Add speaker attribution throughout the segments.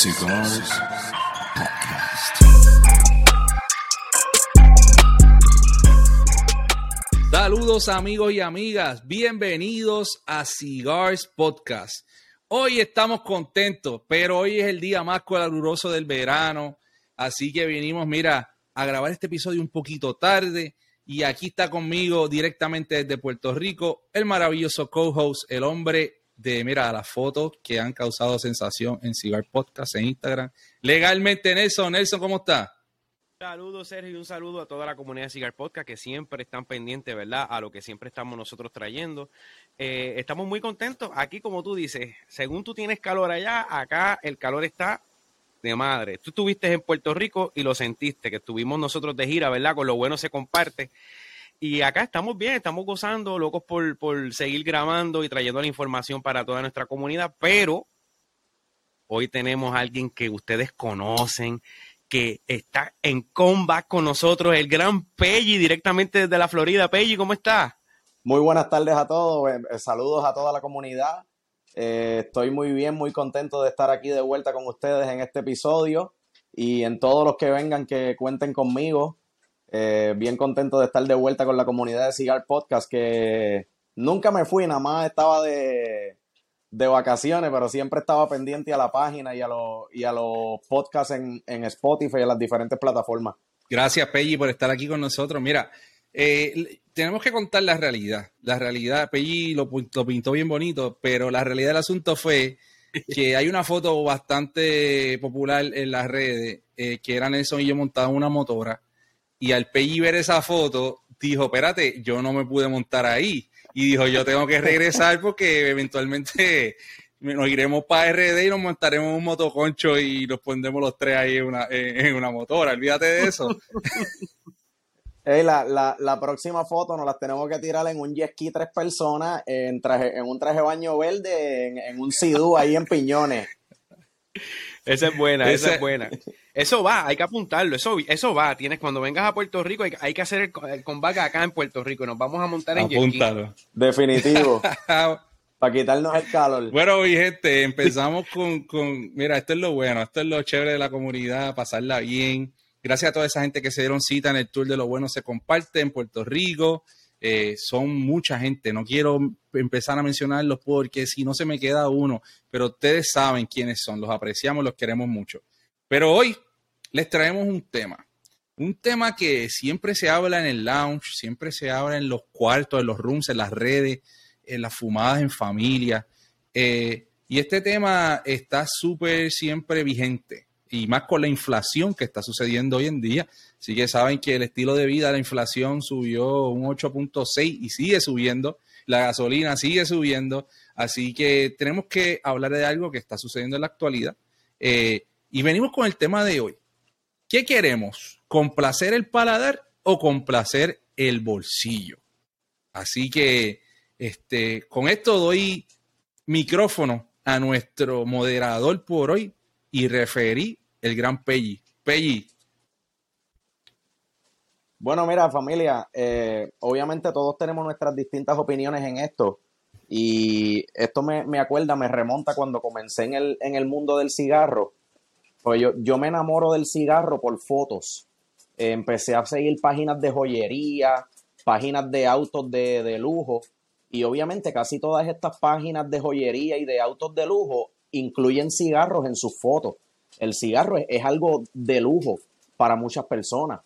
Speaker 1: Cigars Podcast.
Speaker 2: Saludos amigos y amigas, bienvenidos a Cigars Podcast. Hoy estamos contentos, pero hoy es el día más caluroso del verano, así que vinimos, mira, a grabar este episodio un poquito tarde y aquí está conmigo directamente desde Puerto Rico el maravilloso co-host, el hombre de, mira, las fotos que han causado sensación en Cigar Podcast en Instagram. Legalmente, Nelson. Nelson, ¿cómo está?
Speaker 3: Saludos, Sergio, y un saludo a toda la comunidad de Cigar Podcast que siempre están pendientes, ¿verdad? A lo que siempre estamos nosotros trayendo. Eh, estamos muy contentos. Aquí, como tú dices, según tú tienes calor allá, acá el calor está de madre. Tú estuviste en Puerto Rico y lo sentiste, que estuvimos nosotros de gira, ¿verdad? Con lo bueno se comparte. Y acá estamos bien, estamos gozando, locos por, por seguir grabando y trayendo la información para toda nuestra comunidad, pero hoy tenemos a alguien que ustedes conocen, que está en combat con nosotros, el gran Pelli, directamente desde la Florida. Pelli, ¿cómo está?
Speaker 4: Muy buenas tardes a todos, eh, eh, saludos a toda la comunidad. Eh, estoy muy bien, muy contento de estar aquí de vuelta con ustedes en este episodio y en todos los que vengan que cuenten conmigo. Eh, bien contento de estar de vuelta con la comunidad de Cigar Podcast, que nunca me fui, nada más estaba de, de vacaciones, pero siempre estaba pendiente a la página y a, los y a los podcasts en, en Spotify y en las diferentes plataformas.
Speaker 2: Gracias, Pelli, por estar aquí con nosotros. Mira, eh, tenemos que contar la realidad. La realidad, Pelli lo, lo, pintó bien bonito, pero la realidad del asunto fue que hay una foto bastante popular en las redes, eh, que era Nelson y yo montados en una motora, y al Pelli ver esa foto, dijo, espérate, yo no me pude montar ahí. Y dijo, yo tengo que regresar porque eventualmente nos iremos para RD y nos montaremos un motoconcho y nos pondremos los tres ahí en una, en una motora. Olvídate de eso.
Speaker 4: La, la, la, próxima foto nos las tenemos que tirar en un jet ski tres personas, en, traje, en un traje baño verde, en, en un sidú ahí en Piñones.
Speaker 3: Esa es buena, esa es buena. Eso va, hay que apuntarlo, eso, eso va. Tienes cuando vengas a Puerto Rico, hay, hay que hacer el, el, combate acá en Puerto Rico. Nos vamos a montar en
Speaker 2: Apúntalo.
Speaker 4: Definitivo. Para quitarnos el calor.
Speaker 2: Bueno, mi gente, empezamos con, con, mira, esto es lo bueno, esto es lo chévere de la comunidad, pasarla bien. Gracias a toda esa gente que se dieron cita en el tour de lo bueno se comparte en Puerto Rico. Eh, son mucha gente, no quiero empezar a mencionarlos porque si no se me queda uno, pero ustedes saben quiénes son, los apreciamos, los queremos mucho. Pero hoy les traemos un tema, un tema que siempre se habla en el lounge, siempre se habla en los cuartos, en los rooms, en las redes, en las fumadas en familia. Eh, y este tema está súper siempre vigente y más con la inflación que está sucediendo hoy en día. Así que saben que el estilo de vida, la inflación subió un 8.6 y sigue subiendo. La gasolina sigue subiendo. Así que tenemos que hablar de algo que está sucediendo en la actualidad. Eh, y venimos con el tema de hoy. ¿Qué queremos? ¿Complacer el paladar o complacer el bolsillo? Así que este, con esto doy micrófono a nuestro moderador por hoy y referí el gran Pelli. Pelli.
Speaker 4: Bueno, mira, familia, eh, obviamente todos tenemos nuestras distintas opiniones en esto. Y esto me, me, acuerda, me remonta cuando comencé en el, en el mundo del cigarro. Pues yo, yo me enamoro del cigarro por fotos. Empecé a seguir páginas de joyería, páginas de autos de, de lujo. Y obviamente casi todas estas páginas de joyería y de autos de lujo incluyen cigarros en sus fotos. El cigarro es, algo de lujo para muchas personas.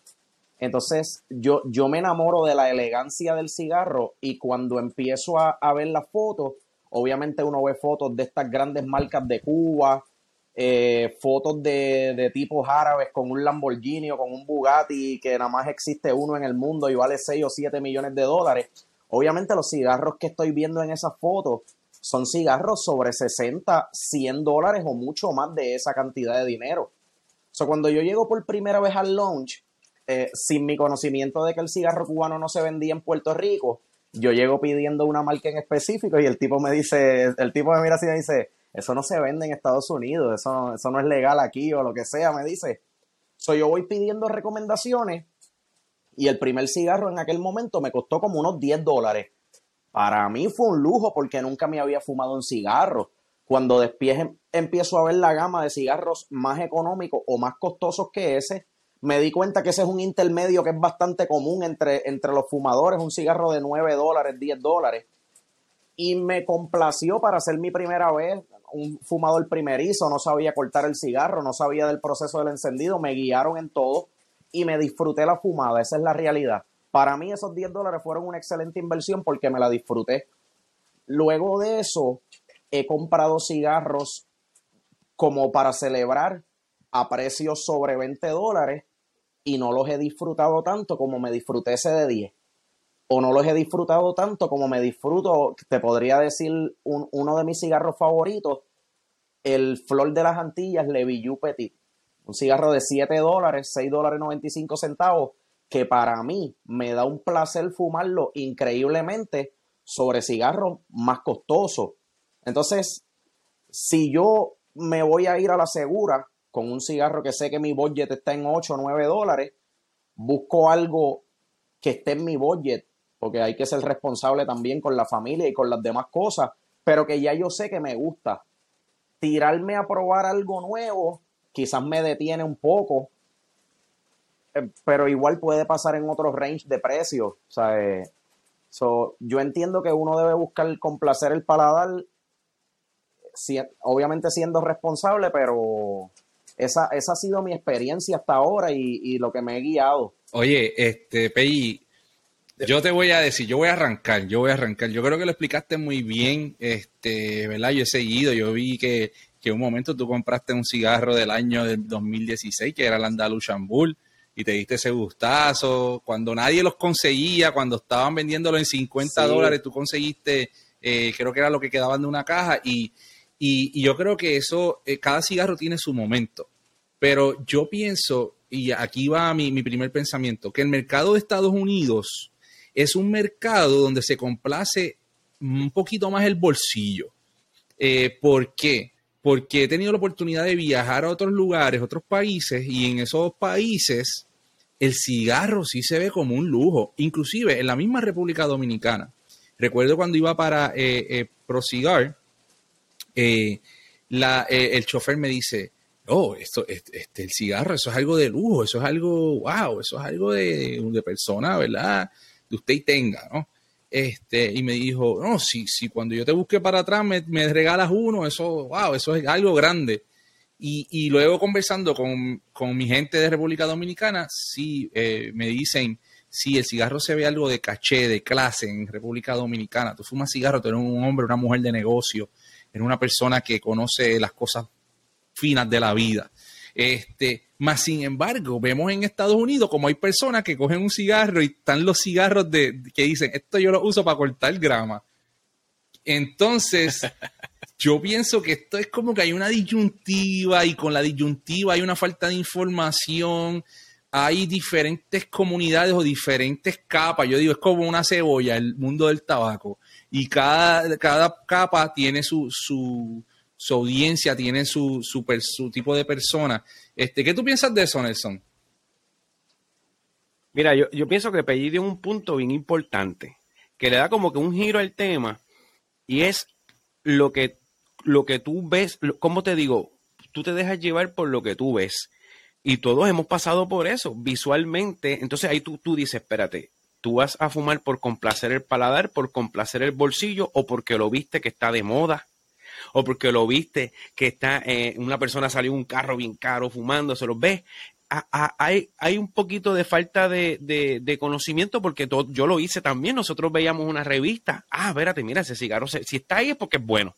Speaker 4: Entonces yo, yo me enamoro de la elegancia del cigarro y cuando empiezo a, a ver las fotos, obviamente uno ve fotos de estas grandes marcas de Cuba, eh, fotos de, de, tipos árabes con un Lamborghini o con un Bugatti que nada más existe uno en el mundo y vale 6 o 7 millones de dólares. Obviamente los cigarros que estoy viendo en esas fotos son cigarros sobre 60, 100 dólares o mucho más de esa cantidad de dinero. O sea, cuando yo llego por primera vez al launch, eh, sin mi conocimiento de que el cigarro cubano no se vendía en Puerto Rico, yo llego pidiendo una marca en específico y el tipo me dice, el tipo me mira así y me dice, eso no se vende en Estados Unidos, eso no, eso no es legal aquí o lo que sea, me dice. So, yo voy pidiendo recomendaciones y el primer cigarro en aquel momento me costó como unos 10 dólares. Para mí fue un lujo porque nunca me había fumado un cigarro. Cuando después em- empiezo a ver la gama de cigarros más económicos o más costosos que ese, me di cuenta que ese es un intermedio que es bastante común entre, entre los fumadores, un cigarro de 9 dólares, 10 dólares. Y me complació para ser mi primera vez, un fumador primerizo, no sabía cortar el cigarro, no sabía del proceso del encendido, me guiaron en todo y me disfruté la fumada, esa es la realidad. Para mí esos 10 dólares fueron una excelente inversión porque me la disfruté. Luego de eso, he comprado cigarros como para celebrar a precios sobre 20 dólares y no los he disfrutado tanto como me disfruté ese de 10. O no los he disfrutado tanto como me disfruto, te podría decir, un- uno de mis cigarros favoritos, el Flor de las Antillas Levillu Petit. Un cigarro de 7 dólares, 6 dólares 95 centavos, que para mí me da un placer fumarlo increíblemente sobre cigarros más costosos. Entonces, si yo me voy a ir a la segura con un cigarro que sé que mi budget está en 8 o 9 dólares, busco algo que esté en mi budget, porque hay que ser responsable también con la familia y con las demás cosas, pero que ya yo sé que me gusta. Tirarme a probar algo nuevo, quizás me detiene un poco, pero igual puede pasar en otro range de precios. O sea, eh, so, yo entiendo que uno debe buscar complacer el paladar si- obviamente siendo responsable, pero esa, esa ha sido mi experiencia hasta ahora y, y lo que me he guiado.
Speaker 2: Oye, este, Pei, yo te voy a decir, yo voy a arrancar, yo voy a arrancar. Yo creo que lo explicaste muy bien, este, ¿verdad? Yo he seguido, yo vi que, que un momento tú compraste un cigarro del año del 2016, que era el Andalusian Bull, y te diste ese gustazo. Cuando nadie los conseguía, cuando estaban vendiéndolo en 50
Speaker 4: Sí.
Speaker 2: dólares, tú conseguiste, eh, creo que era lo que quedaban de una caja, y, y, y yo creo que eso, eh, cada cigarro tiene su momento. Pero yo pienso, y aquí va mi, mi primer pensamiento, que el mercado de Estados Unidos es un mercado donde se complace un poquito más el bolsillo. Eh, ¿Por qué? Porque he tenido la oportunidad de viajar a otros lugares, otros países, y en esos países el cigarro sí se ve como un lujo, inclusive en la misma República Dominicana. Recuerdo cuando iba para eh, eh, ProCigar, eh, eh, el chofer me dice, oh, esto, este, este, el cigarro, eso es algo de lujo, eso es algo, wow, eso es algo de, de persona, ¿verdad? De usted y tenga, ¿no? Este, y me dijo, no, si, si cuando yo te busque para atrás me, me regalas uno, eso, wow, eso es algo grande. Y, y luego conversando con, con, mi gente de República Dominicana, sí eh, me dicen, si el cigarro se ve algo de caché, de clase en República Dominicana, tú fumas cigarro, eres un hombre, una mujer de negocio, eres una persona que conoce las cosas finas de la vida. Este, más sin embargo, vemos en Estados Unidos como hay personas que cogen un cigarro y están los cigarros de que dicen, esto yo lo uso para cortar grama. Entonces, yo pienso que esto es como que hay una disyuntiva y con la disyuntiva hay una falta de información, hay diferentes comunidades o diferentes capas. Yo digo, es como una cebolla, el mundo del tabaco. Y cada, cada capa tiene su, su, su audiencia, tiene su, su, tipo de persona. Este, ¿Qué tú piensas de eso, Nelson?
Speaker 3: Mira, yo, pienso que Pelli dio un punto bien importante, que le da como que un giro al tema, y es lo que, lo que tú ves, ¿cómo te digo? Tú te dejas llevar por lo que tú ves. Y todos hemos pasado por eso, visualmente. Entonces ahí tú, tú dices, espérate, tú vas a fumar por complacer el paladar, por complacer el bolsillo o porque lo viste que está de moda o porque lo viste que está eh, una persona salió un carro bien caro fumando, se los ves. Hay, hay un poquito de falta de, de, conocimiento porque yo lo hice también. Nosotros veíamos una revista. Ah, espérate, mira, ese cigarro, si está ahí es porque es bueno.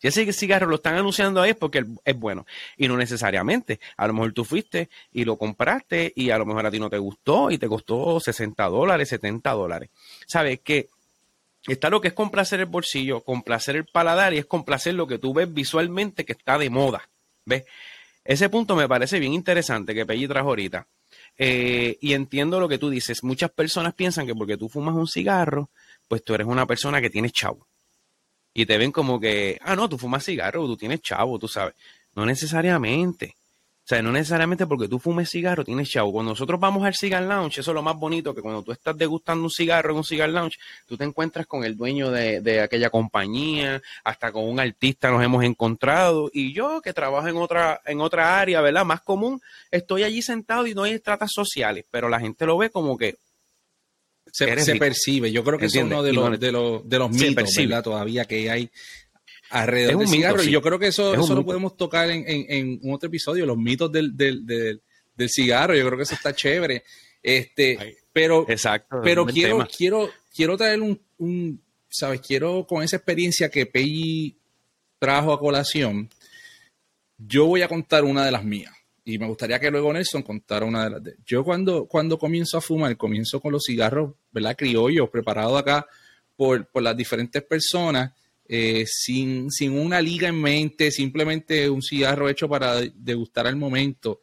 Speaker 3: Si ese cigarro lo están anunciando ahí es porque es bueno. Y no necesariamente. A lo mejor tú fuiste y lo compraste y a lo mejor a ti no te gustó y te costó 60 dólares, 70 dólares. ¿Sabes? Que está lo que es complacer el bolsillo, complacer el paladar y es complacer lo que tú ves visualmente que está de moda. ¿Ves? Ese punto me parece bien interesante que Pelli trajo ahorita. Eh, y entiendo lo que tú dices. Muchas personas piensan que porque tú fumas un cigarro, pues tú eres una persona que tienes chavo. Y te ven como que, ah, no, tú fumas cigarro, tú tienes chavo, tú sabes. No necesariamente. O sea, no necesariamente porque tú fumes cigarro tienes chavo. Cuando nosotros vamos al cigar lounge, eso es lo más bonito, que cuando tú estás degustando un cigarro en un cigar lounge, tú te encuentras con el dueño de, de aquella compañía, hasta con un artista nos hemos encontrado. Y yo, que trabajo en otra, en otra área, ¿verdad? Más común, estoy allí sentado y no hay tratas sociales, pero la gente lo ve como que
Speaker 2: se, percibe. Yo creo que es uno de los, de los, de los
Speaker 3: se
Speaker 2: mitos,
Speaker 3: percibe.
Speaker 2: ¿verdad? Todavía que hay alrededor
Speaker 3: Es un
Speaker 2: del
Speaker 3: mito,
Speaker 2: cigarro.
Speaker 3: sí.
Speaker 2: Y yo creo que eso,
Speaker 3: Es
Speaker 2: eso lo podemos tocar en, en, en un otro episodio, los mitos del, del, del, del cigarro. Yo creo que eso está chévere. Este,
Speaker 3: Ay,
Speaker 2: pero,
Speaker 3: Exacto.
Speaker 2: pero quiero,
Speaker 3: tema.
Speaker 2: quiero, quiero traer un, un, ¿sabes? Quiero con esa experiencia que Peggy trajo a colación, yo voy a contar una de las mías. Y me gustaría que luego Nelson contara una de las de Yo cuando, cuando comienzo a fumar, comienzo con los cigarros, ¿verdad? Criollos, preparados acá por, por las diferentes personas, eh, sin, sin una liga en mente, simplemente un cigarro hecho para degustar al momento,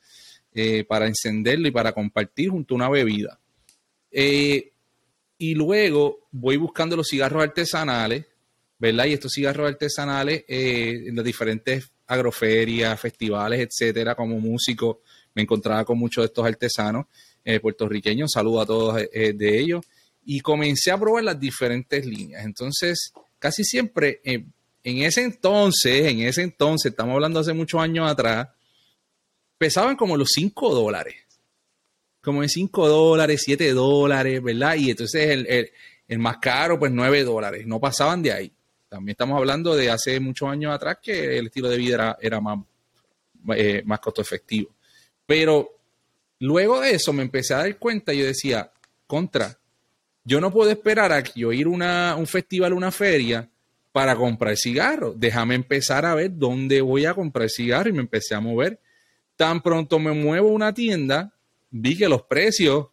Speaker 2: eh, para encenderlo y para compartir junto a una bebida. Eh, y luego voy buscando los cigarros artesanales, ¿verdad? Y estos cigarros artesanales en las diferentes agroferias, festivales, etcétera, como músico, me encontraba con muchos de estos artesanos puertorriqueños, saludo a todos de ellos, y comencé a probar las diferentes líneas. Entonces, casi siempre, eh, en ese entonces, en ese entonces, estamos hablando hace muchos años atrás, pesaban como los 5 dólares como en 5 dólares, 7 dólares, ¿verdad? Y entonces el, el- más caro, pues 9 dólares. No pasaban de ahí. También estamos hablando de hace muchos años atrás que el estilo de vida era, era más, eh, más costo efectivo. Pero luego de eso me empecé a dar cuenta y yo decía, contra, yo no puedo esperar a que yo ir a un festival, una feria para comprar cigarros. Déjame empezar a ver dónde voy a comprar cigarros y me empecé a mover. Tan pronto me muevo a una tienda, vi que los precios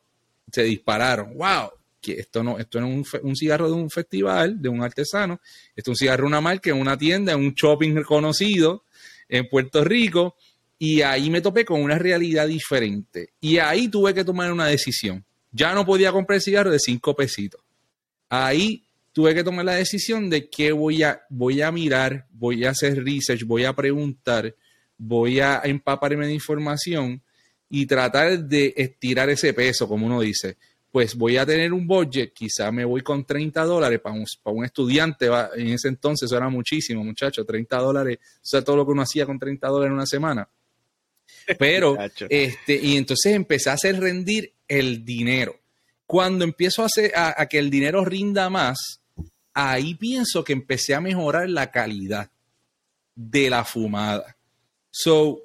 Speaker 2: se dispararon. ¡Wow! Que esto no, esto no es un, un cigarro de un festival, de un artesano. Esto es un cigarro de una marca, en una tienda, en un shopping reconocido en Puerto Rico. Y ahí me topé con una realidad diferente. Y ahí tuve que tomar una decisión. Ya no podía comprar cigarro de cinco pesitos. Ahí tuve que tomar la decisión de que voy a, voy a mirar, voy a hacer research, voy a preguntar, voy a empaparme de información y tratar de estirar ese peso, como uno dice. Pues voy a tener un budget, quizá me voy con 30 dólares para un, para un estudiante, va, en ese entonces eso era muchísimo, muchachos, 30 dólares, o sea, todo lo que uno hacía con 30 dólares en una semana. Pero, este, y entonces empecé a hacer rendir el dinero. Cuando empiezo a, hacer, a, que el dinero rinda más, ahí pienso que empecé a mejorar la calidad de la fumada. So,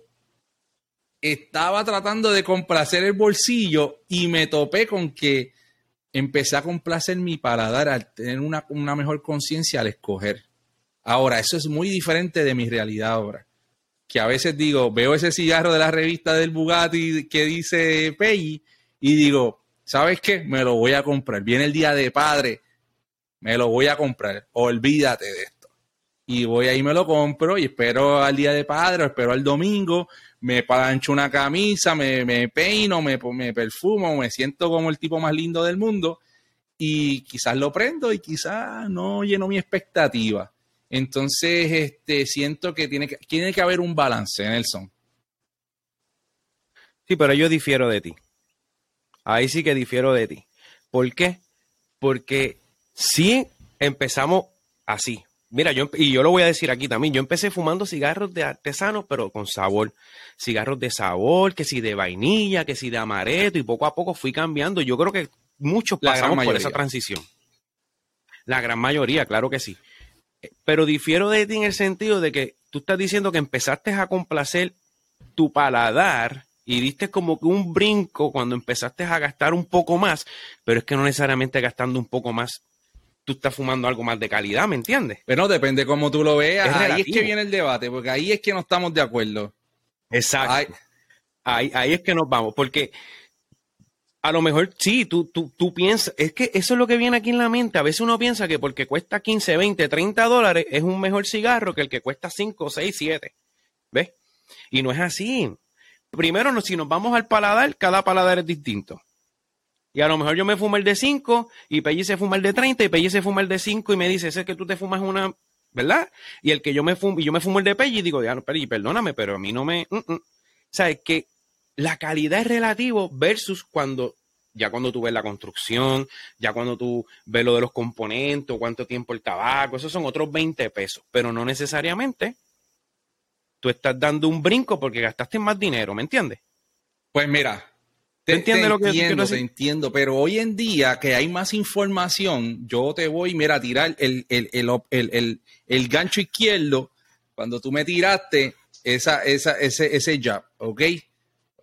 Speaker 2: estaba tratando de complacer el bolsillo y me topé con que empecé a complacer mi paladar al tener una, una mejor conciencia al escoger. Ahora, eso es muy diferente de mi realidad ahora. Que a veces digo, veo ese cigarro de la revista del Bugatti que dice Peggy y digo, ¿sabes qué? Me lo voy a comprar. Viene el día de padre, me lo voy a comprar. Olvídate de esto. Y voy ahí, me lo compro y espero al día de padre, espero al domingo, me plancho una camisa, me, me peino, me, me perfumo, me siento como el tipo más lindo del mundo y quizás lo prendo y quizás no lleno mi expectativa. Entonces, este, siento que tiene, que tiene que haber un balance, Nelson.
Speaker 3: Sí, pero yo difiero de ti. Ahí sí que difiero de ti. ¿Por qué? Porque si empezamos así. Mira, yo y yo lo voy a decir aquí también. Yo empecé fumando cigarros de artesanos, pero con sabor. Cigarros de sabor, que si de vainilla, que si de amaretto, y poco a poco fui cambiando. Yo creo que muchos
Speaker 2: La
Speaker 3: pasamos por esa transición. La gran mayoría, claro que sí. Eh, Pero difiero de ti en el sentido de que tú estás diciendo que empezaste a complacer tu paladar y diste como que un brinco cuando empezaste a gastar un poco más, pero es que no necesariamente gastando un poco más, tú estás fumando algo más de calidad, ¿me entiendes?
Speaker 2: Pero depende cómo tú lo veas.
Speaker 3: Es
Speaker 2: ahí es que viene el debate, porque ahí es que no estamos de acuerdo.
Speaker 3: Exacto.
Speaker 2: Ay,
Speaker 3: Ahí, ahí es que nos vamos, porque a lo mejor sí, tú, tú, tú piensas, es que eso es lo que viene aquí en la mente. A veces uno piensa que porque cuesta 15, 20, 30 dólares es un mejor cigarro que el que cuesta 5, 6, 7. ¿Ves? Y no es así. Primero, si nos vamos al paladar, cada paladar es distinto. Y a lo mejor yo me fumo el de 5 y Pelli se fuma el de 30 y Pelli se fuma el de 5 y me dice, ese es que tú te fumas una, ¿verdad? Y el que yo me fumo, y yo me fumo el de Pelli y digo, ya, no, Pelli, perdóname, pero a mí no me... mm, mm". ¿sabes? Que la calidad es relativo versus cuando ya cuando tú ves la construcción, ya cuando tú ves lo de los componentes, cuánto tiempo el tabaco, esos son otros 20 pesos, pero no necesariamente tú estás dando un brinco porque gastaste más dinero, ¿me entiendes?
Speaker 2: Pues mira, te, entiendo lo que entiendo, te entiendo, pero hoy en día que hay más información, yo te voy, mira, a tirar el, el, el, el, gancho izquierdo cuando tú me tiraste esa, esa, ese, ese jab, ¿ok?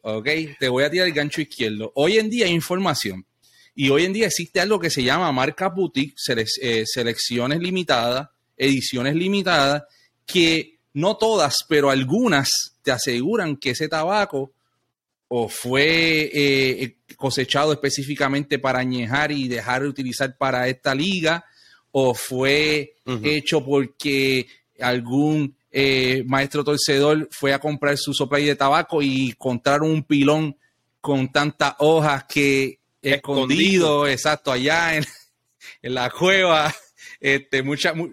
Speaker 2: ¿ok? Te voy a tirar el gancho izquierdo. Hoy en día hay información y hoy en día existe algo que se llama marca boutique, eh, selecciones limitadas, ediciones limitadas, que no todas, pero algunas te aseguran que ese tabaco o fue eh, cosechado específicamente para añejar y dejar de utilizar para esta liga, o fue hecho porque algún eh, maestro torcedor fue a comprar su supply de tabaco y encontraron un pilón con tantas hojas que escondido, exacto, allá en, en la cueva este,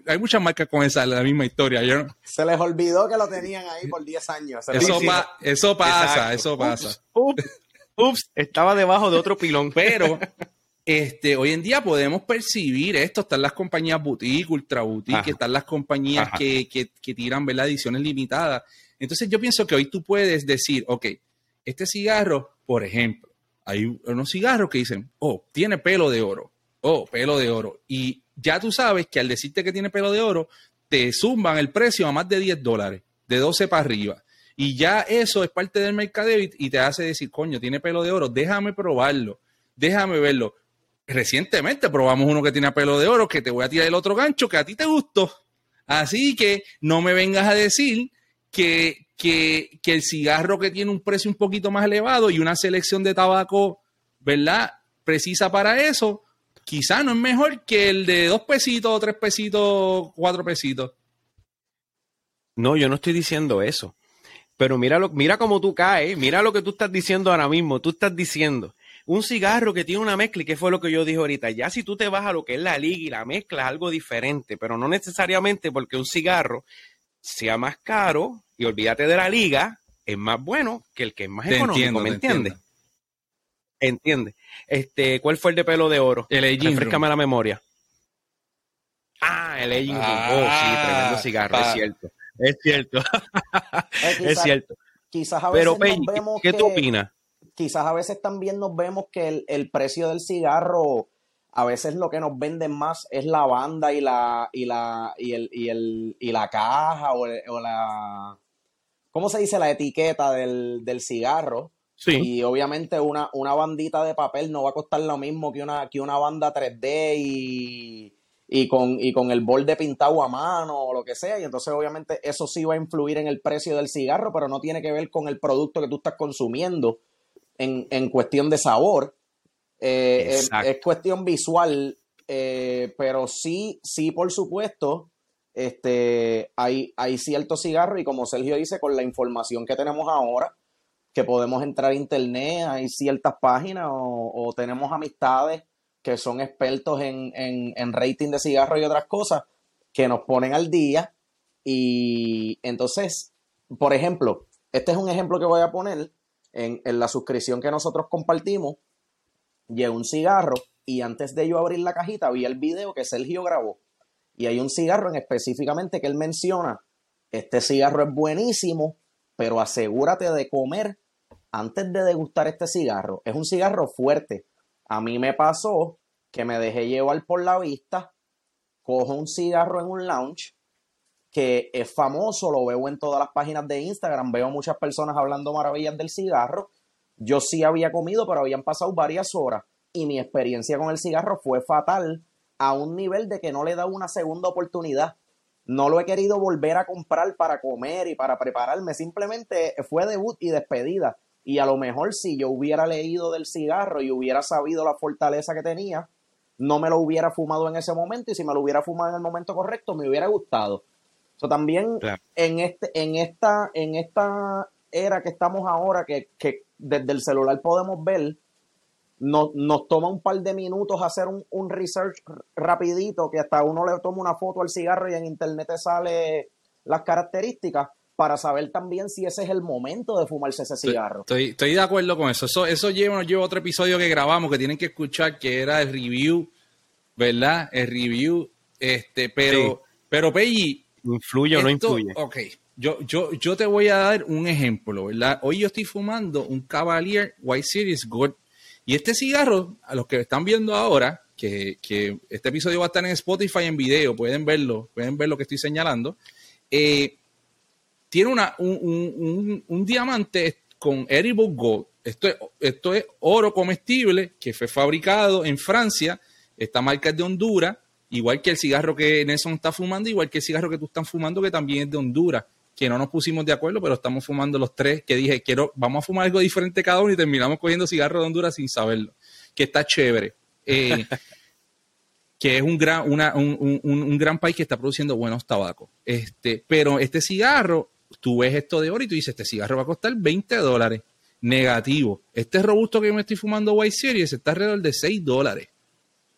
Speaker 2: hay muchas marcas con esa, la misma historia. Yo
Speaker 4: Se les olvidó que lo tenían ahí por 10 años.
Speaker 2: Eso, eso pasa, eso pasa.
Speaker 3: Ups, estaba debajo de otro pilón.
Speaker 2: Pero este, hoy en día podemos percibir esto. Están las compañías boutique, ultra boutique, están las compañías que, que, tiran ¿verdad? ediciones limitadas. Entonces yo pienso que hoy tú puedes decir, ok, este cigarro, por ejemplo, hay unos cigarros que dicen, oh, tiene pelo de oro, oh, pelo de oro. Y ya tú sabes que al decirte que tiene pelo de oro, te zumban el precio a más de 10 dólares, de 12 para arriba. Y ya eso es parte del mercadeo y te hace decir, coño, tiene pelo de oro, déjame probarlo, déjame verlo. Recientemente probamos uno que tiene pelo de oro, que te voy a tirar el otro gancho que a ti te gustó. Así que no me vengas a decir que, que, que el cigarro que tiene un precio un poquito más elevado y una selección de tabaco, ¿verdad? Precisa para eso, quizá no es mejor que el de dos pesitos, tres pesitos, cuatro pesitos.
Speaker 3: No, yo no estoy diciendo eso. Pero mira, lo, mira cómo tú caes, mira lo que tú estás diciendo ahora mismo. Tú estás diciendo un cigarro que tiene una mezcla, y qué fue lo que yo dije ahorita. Ya si tú te vas a lo que es la liga y la mezcla es algo diferente, pero no necesariamente porque un cigarro sea más caro y olvídate de la liga, es más bueno que el que es más económico, ¿me entiendes? Entiende. Este, ¿cuál fue el de pelo de oro?
Speaker 2: El Aging
Speaker 3: Refrescame la memoria. Ah, el Aging ah, Oh, sí, tremendo cigarro, es cierto. Es cierto. Eh, es cierto.
Speaker 4: Quizás a veces Pero, nos vemos
Speaker 3: ¿qué, tú opinas?
Speaker 4: Quizás a veces también nos vemos que el, precio del cigarro, a veces lo que nos venden más es la banda y la, y la, y el, y el, y la caja o, o la, ¿cómo se dice? La etiqueta del, del cigarro y obviamente una, una bandita de papel no va a costar lo mismo que una, que una banda 3D y, y, con, y con el borde pintado a mano o lo que sea. Y entonces obviamente eso sí va a influir en el precio del cigarro, pero no tiene que ver con el producto que tú estás consumiendo en, en cuestión de sabor. Eh, es, cuestión visual, eh, pero sí, sí, por supuesto, este, hay, hay ciertos cigarros y como Sergio dice, con la información que tenemos ahora, que podemos entrar a internet, hay ciertas páginas o, tenemos amistades que son expertos en, en, rating de cigarros y otras cosas que nos ponen al día. Y entonces, por ejemplo, este es un ejemplo que voy a poner en, en la suscripción que nosotros compartimos. Llevé un cigarro y antes de yo abrir la cajita vi el video que Sergio grabó. Y hay un cigarro en específicamente que él menciona. Este cigarro es buenísimo, pero asegúrate de comer antes de degustar este cigarro, es un cigarro fuerte. A mí me pasó que me dejé llevar por la vista, cojo un cigarro en un lounge que es famoso, lo veo en todas las páginas de Instagram, veo muchas personas hablando maravillas del cigarro. Yo sí había comido, pero habían pasado varias horas y mi experiencia con el cigarro fue fatal a un nivel de que no le he dado una segunda oportunidad. No lo he querido volver a comprar para comer y para prepararme, simplemente fue debut y despedida. Y a lo mejor si yo hubiera leído del cigarro y hubiera sabido la fortaleza que tenía, no me lo hubiera fumado en ese momento y si me lo hubiera fumado en el momento correcto me hubiera gustado. So, también en, este, en, esta, en esta era que estamos ahora, que, desde el celular podemos ver, no, nos toma un par de minutos hacer un, un, research rapidito, que hasta uno le toma una foto al cigarro y en internet te sale las características para saber también si ese es el momento de fumarse ese cigarro.
Speaker 2: Estoy, estoy de acuerdo con eso. Eso, eso lleva, nos lleva otro episodio que grabamos que tienen que escuchar, que era el review, ¿verdad? El review. Este, pero, pero Pelli.
Speaker 3: ¿Influye o no influye?
Speaker 2: Ok. Yo, yo, yo te voy a dar un ejemplo, ¿verdad? Hoy yo estoy fumando un Cavalier White Series Gold. Y este cigarro, a los que están viendo ahora, que, que este episodio va a estar en Spotify en video, pueden verlo, pueden ver lo que estoy señalando. Eh, tiene una, un, diamante con Edible Gold. Esto es, esto es oro comestible que fue fabricado en Francia. Esta marca es de Honduras, igual que el cigarro que Nelson está fumando, igual que el cigarro que tú estás fumando, que también es de Honduras. Que no nos pusimos de acuerdo, pero estamos fumando los tres. Que dije, quiero, vamos a fumar algo diferente cada uno y terminamos cogiendo cigarro de Honduras sin saberlo. Que está chévere. Eh, que es un gran, un, un, gran país que está produciendo buenos tabacos. Este, pero este cigarro tú ves esto de oro y tú dices, este cigarro va a costar 20 dólares. Negativo. Este robusto que me estoy fumando White Series está alrededor de 6 dólares.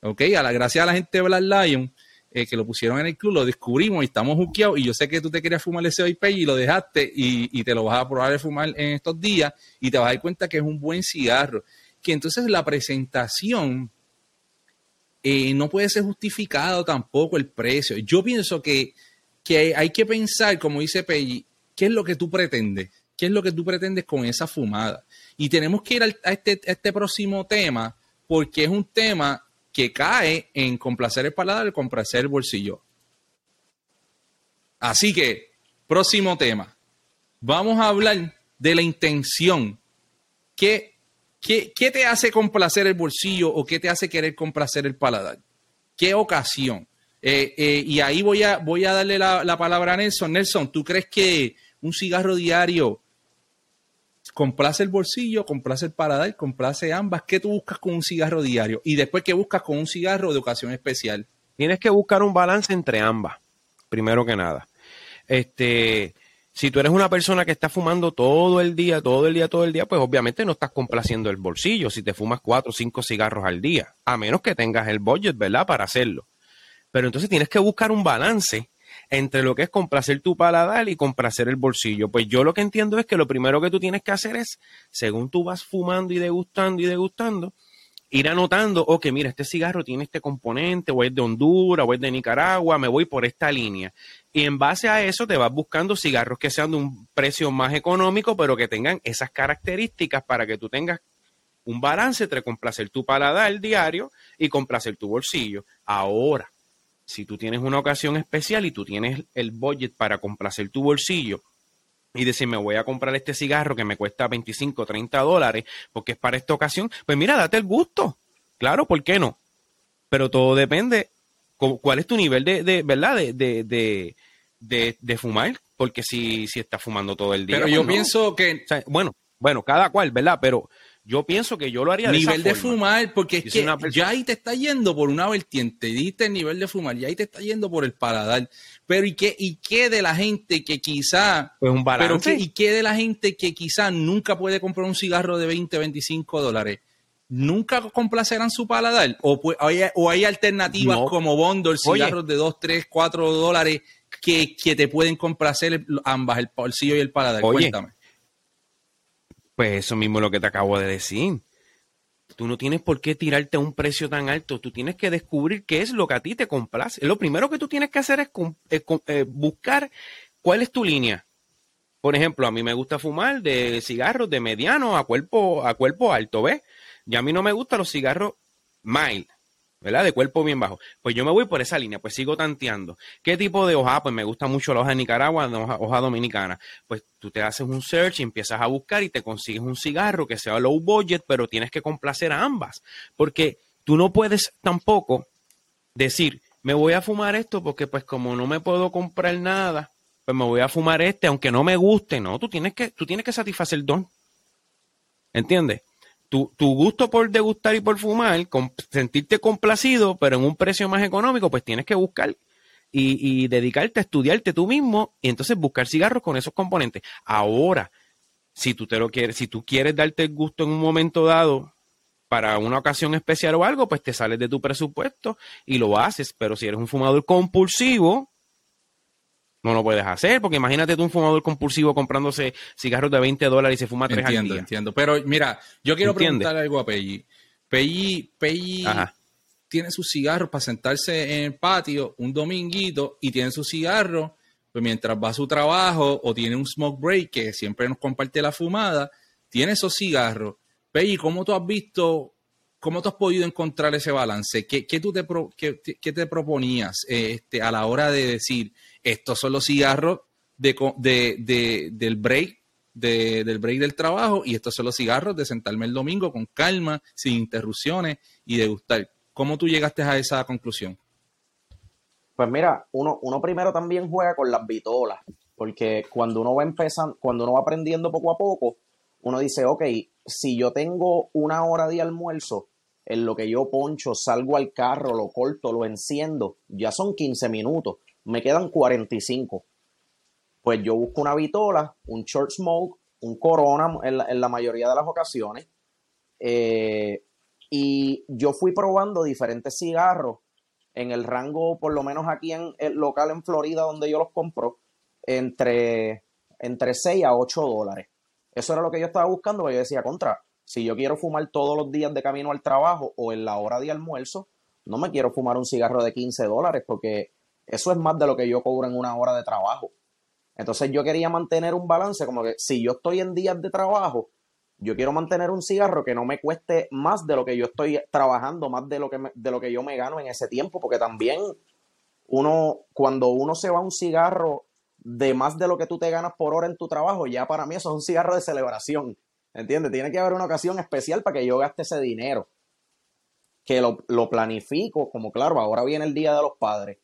Speaker 2: Ok, a la gracia a la gente de Black Lion, eh, que lo pusieron en el club, lo descubrimos y estamos juqueados. Y yo sé que tú te querías fumar ese IP y lo dejaste y, te lo vas a probar de fumar en estos días y te vas a dar cuenta que es un buen cigarro. Que entonces la presentación eh, no puede ser justificado tampoco el precio. Yo pienso que, que hay que pensar, como dice Pelli, ¿qué es lo que tú pretendes? ¿Qué es lo que tú pretendes con esa fumada? Y tenemos que ir a, este, este, próximo tema porque es un tema que cae en complacer el paladar complacer el bolsillo. Así que, próximo tema. Vamos a hablar de la intención. ¿Qué, qué, qué te hace complacer el bolsillo o qué te hace querer complacer el paladar? ¿Qué ocasión? Eh, eh, y ahí voy a, voy a darle la, palabra a Nelson. Nelson, ¿tú crees que un cigarro diario complace el bolsillo, complace el paladar, complace ambas. ¿Qué tú buscas con un cigarro diario? Y después, ¿qué buscas con un cigarro de ocasión especial?
Speaker 3: Tienes que buscar un balance entre ambas, primero que nada. Este, si tú eres una persona que está fumando todo el día, todo el día, todo el día, pues obviamente no estás complaciendo el bolsillo si te fumas cuatro o cinco cigarros al día, a menos que tengas el budget, ¿verdad? Para hacerlo. Pero entonces tienes que buscar un balance entre lo que es complacer tu paladar y complacer el bolsillo. Pues yo lo que entiendo es que lo primero que tú tienes que hacer es, según tú vas fumando y degustando y degustando, ir anotando, ok, mira, este cigarro tiene este componente, o es de Honduras, o es de Nicaragua, me voy por esta línea. Y en base a eso te vas buscando cigarros que sean de un precio más económico, pero que tengan esas características para que tú tengas un balance entre complacer tu paladar diario y complacer tu bolsillo. Ahora, si tú tienes una ocasión especial y tú tienes el budget para complacer tu bolsillo y decir, me voy a comprar este cigarro que me cuesta 25, 30 dólares porque es para esta ocasión, pues mira, date el gusto. Claro, ¿por qué no? Pero todo depende cuál es tu nivel de, de ¿verdad? De, de, de, de, fumar, porque si, si estás fumando todo el día.
Speaker 2: Pero yo pues pienso que...
Speaker 3: bueno, bueno, cada cual, ¿verdad? Pero yo pienso que yo lo haría
Speaker 2: de Nivel de fumar, porque es que ya ahí te está yendo por una vertiente, diste el nivel de fumar, ya ahí te está yendo por el paladar. Pero ¿y qué, y qué de la gente que quizá...
Speaker 3: Pues un balance.
Speaker 2: Pero ¿y qué de la gente que quizá nunca puede comprar un cigarro de 20, 25 dólares? ¿Nunca complacerán su paladar? ¿O, hay, o hay alternativas como bundles, cigarros de 2, 3, 4 dólares que, que te pueden complacer ambas, el bolsillo y el paladar? Cuéntame.
Speaker 3: Pues eso mismo es lo que te acabo de decir. Tú no tienes por qué tirarte a un precio tan alto. Tú tienes que descubrir qué es lo que a ti te complace. Lo primero que tú tienes que hacer es eh, buscar cuál es tu línea. Por ejemplo, a mí me gusta fumar de cigarros de mediano a cuerpo, a cuerpo alto, ¿ves? Y a mí no me gustan los cigarros mild. ¿Verdad? De cuerpo bien bajo. Pues yo me voy por esa línea, pues sigo tanteando. ¿Qué tipo de hoja? Pues me gusta mucho la hoja de Nicaragua, la hoja, dominicana. Pues tú te haces un search y empiezas a buscar y te consigues un cigarro que sea low budget, pero tienes que complacer a ambas. Porque tú no puedes tampoco decir, me voy a fumar esto porque pues como no me puedo comprar nada, pues me voy a fumar este, aunque no me guste, no, tú tienes que, tú tienes que satisfacer el don. ¿Entiendes? Tu, gusto por degustar y por fumar, sentirte complacido, pero en un precio más económico, pues tienes que buscar y, dedicarte a estudiarte tú mismo y entonces buscar cigarros con esos componentes. Ahora, si tú te lo quieres, si tú quieres darte el gusto en un momento dado para una ocasión especial o algo, pues te sales de tu presupuesto y lo haces. Pero si eres un fumador compulsivo, no lo puedes hacer, porque imagínate tú un fumador compulsivo comprándose cigarros de 20 dólares y se fuma tres
Speaker 2: entiendo,
Speaker 3: al día.
Speaker 2: Entiendo, Pero mira, yo quiero
Speaker 3: ¿Entiendes?
Speaker 2: preguntar algo a Pelli. Pelli, Pelli
Speaker 3: Ajá.
Speaker 2: tiene sus cigarros para sentarse en el patio un dominguito y tiene sus cigarros pues mientras va a su trabajo o tiene un smoke break que siempre nos comparte la fumada, tiene esos cigarros. Pelli, ¿cómo tú has visto, cómo tú has podido encontrar ese balance? ¿Qué, qué tú te, pro- qué- qué te proponías eh, este, a la hora de decir, estos son los cigarros de, de- de- del break de- del break del trabajo y estos son los cigarros de sentarme el domingo con calma, sin interrupciones y degustar. ¿Cómo tú llegaste a esa conclusión?
Speaker 4: Pues mira, uno, uno primero también juega con las vitolas, porque cuando uno va empezando, cuando uno va aprendiendo poco a poco, uno dice, ok, si yo tengo una hora de almuerzo, en lo que yo poncho, salgo al carro, lo corto, lo enciendo, ya son 15 minutos, me quedan 45. Pues yo busco una vitola, un short smoke, un corona en la, mayoría de las ocasiones, eh, y yo fui probando diferentes cigarros en el rango, por lo menos aquí en el local en Florida donde yo los compro, entre, entre 6 a 8 dólares. Eso era lo que yo estaba buscando, porque yo decía, contra, si yo quiero fumar todos los días de camino al trabajo o en la hora de almuerzo, no me quiero fumar un cigarro de 15 dólares, porque eso es más de lo que yo cobro en una hora de trabajo. Entonces yo quería mantener un balance, como que si yo estoy en días de trabajo, yo quiero mantener un cigarro que no me cueste más de lo que yo estoy trabajando, más de lo que, me- de lo que yo me gano en ese tiempo, porque también uno, cuando uno se va un cigarro de más de lo que tú te ganas por hora en tu trabajo, ya para mí eso es un cigarro de celebración, ¿entiendes? Tiene que haber una ocasión especial para que yo gaste ese dinero, que lo, lo planifico, como claro, ahora viene el Día de los Padres,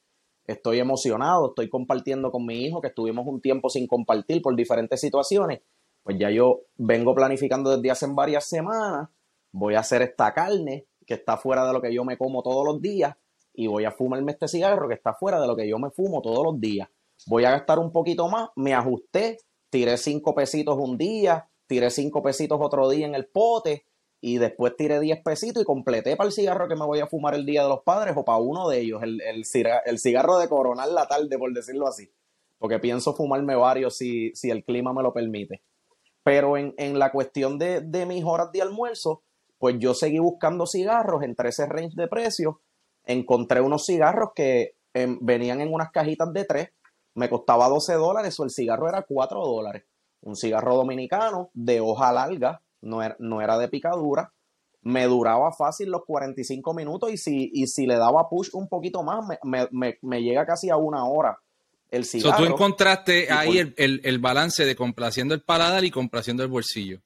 Speaker 4: estoy emocionado, estoy compartiendo con mi hijo, que estuvimos un tiempo sin compartir por diferentes situaciones, pues ya yo vengo planificando desde hace varias semanas, voy a hacer esta carne que está fuera de lo que yo me como todos los días y voy a fumarme este cigarro que está fuera de lo que yo me fumo todos los días. Voy a gastar un poquito más, me ajusté, tiré cinco pesitos un día, tiré cinco pesitos otro día en el pote y después tiré 10 pesitos y completé para el cigarro que me voy a fumar el día de los padres o para uno de ellos, el, el, ciga- el cigarro de coronar la tarde, por decirlo así. Porque pienso fumarme varios si, si el clima me lo permite. Pero en, en la cuestión de, de mis horas de almuerzo, pues yo seguí buscando cigarros entre ese range de precios. Encontré unos cigarros que em, venían en unas cajitas de tres, me costaba 12 dólares o el cigarro era 4 dólares. Un cigarro dominicano de hoja larga, no era, no era de picadura, me duraba fácil los 45 minutos y si, y si le daba push un poquito más, me, me, me, me llega casi a una hora el
Speaker 2: So,
Speaker 4: cigarro.
Speaker 2: tú encontraste ahí
Speaker 4: por-
Speaker 2: el, el- el balance de complaciendo el paladar y complaciendo el bolsillo.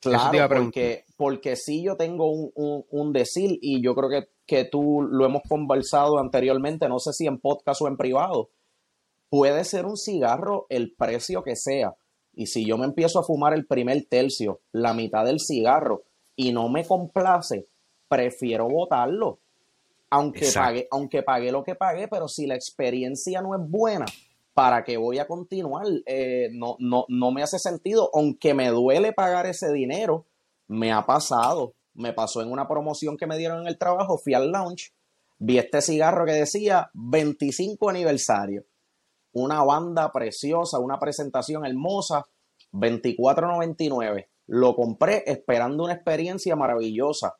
Speaker 4: Claro, porque, porque sí yo tengo un, un, un decir y yo creo que, que tú lo hemos conversado anteriormente, no sé si en podcast o en privado. Puede ser un cigarro el precio que sea. Y si yo me empiezo a fumar el primer tercio, la mitad del cigarro, y no me complace, prefiero botarlo. Aunque
Speaker 3: Exacto.
Speaker 4: pague, aunque pagué lo que pagué, pero si la experiencia no es buena, ¿para qué voy a continuar? Eh, no, no, no me hace sentido, aunque me duele pagar ese dinero, me ha pasado. Me pasó en una promoción que me dieron en el trabajo, fui al lounge, vi este cigarro que decía 25 aniversario. Una banda preciosa, una presentación hermosa, 24.99. Lo compré esperando una experiencia maravillosa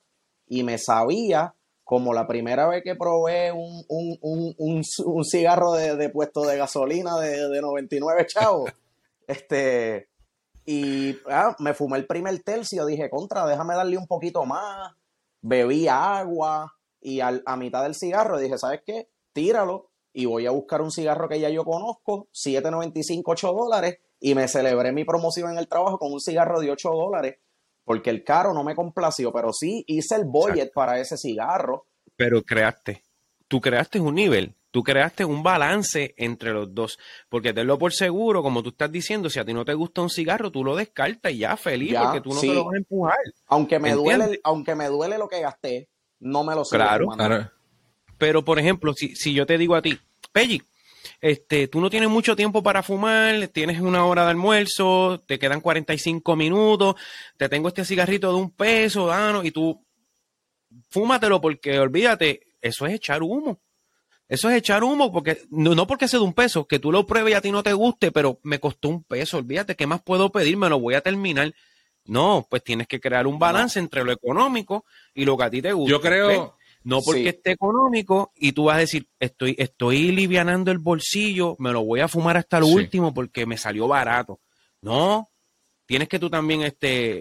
Speaker 4: y me sabía como la primera vez que probé un, un, un, un, un cigarro de, de puesto de gasolina de, de 99 chavos. este, y ah, me fumé el primer tercio, dije, contra, déjame darle un poquito más. Bebí agua y al- a mitad del cigarro dije, ¿sabes qué? Tíralo y voy a buscar un cigarro que ya yo conozco, 7.95, 8 dólares, y me celebré mi promoción en el trabajo con un cigarro de 8 dólares, porque el caro no me complació, pero sí hice el budget para ese cigarro.
Speaker 3: pero creaste, tú creaste un nivel, tú creaste un balance entre los dos, porque tenlo por seguro, como tú estás diciendo, si a ti no te gusta un cigarro, tú lo descartas y ya feliz,
Speaker 4: Ya,
Speaker 3: porque tú no
Speaker 4: sí.
Speaker 3: te lo vas a empujar.
Speaker 4: Aunque me,
Speaker 3: ¿Entiendes?
Speaker 4: duele, aunque me duele lo que gasté, no me lo
Speaker 3: Claro,
Speaker 4: fumando.
Speaker 2: Claro.
Speaker 3: Pero, por ejemplo, si, si yo te digo a ti, Pelli, este, tú no tienes mucho tiempo para fumar, tienes una hora de almuerzo, te quedan 45 minutos, te tengo este cigarrito de un peso, Dano, y tú fúmatelo porque olvídate, eso es echar humo. Eso es echar humo, porque no, no porque sea de un peso, que tú lo pruebes y a ti no te guste, pero me costó un peso, olvídate, ¿qué más puedo pedir? Me lo voy a terminar. No, pues tienes que crear un balance entre lo económico y lo que a ti te gusta.
Speaker 2: Yo creo,
Speaker 3: no porque
Speaker 4: Sí.
Speaker 3: esté económico y tú vas a decir, estoy, estoy livianando el bolsillo, me lo voy a fumar hasta lo
Speaker 2: Sí.
Speaker 3: último porque me salió barato. No, tienes que tú también este,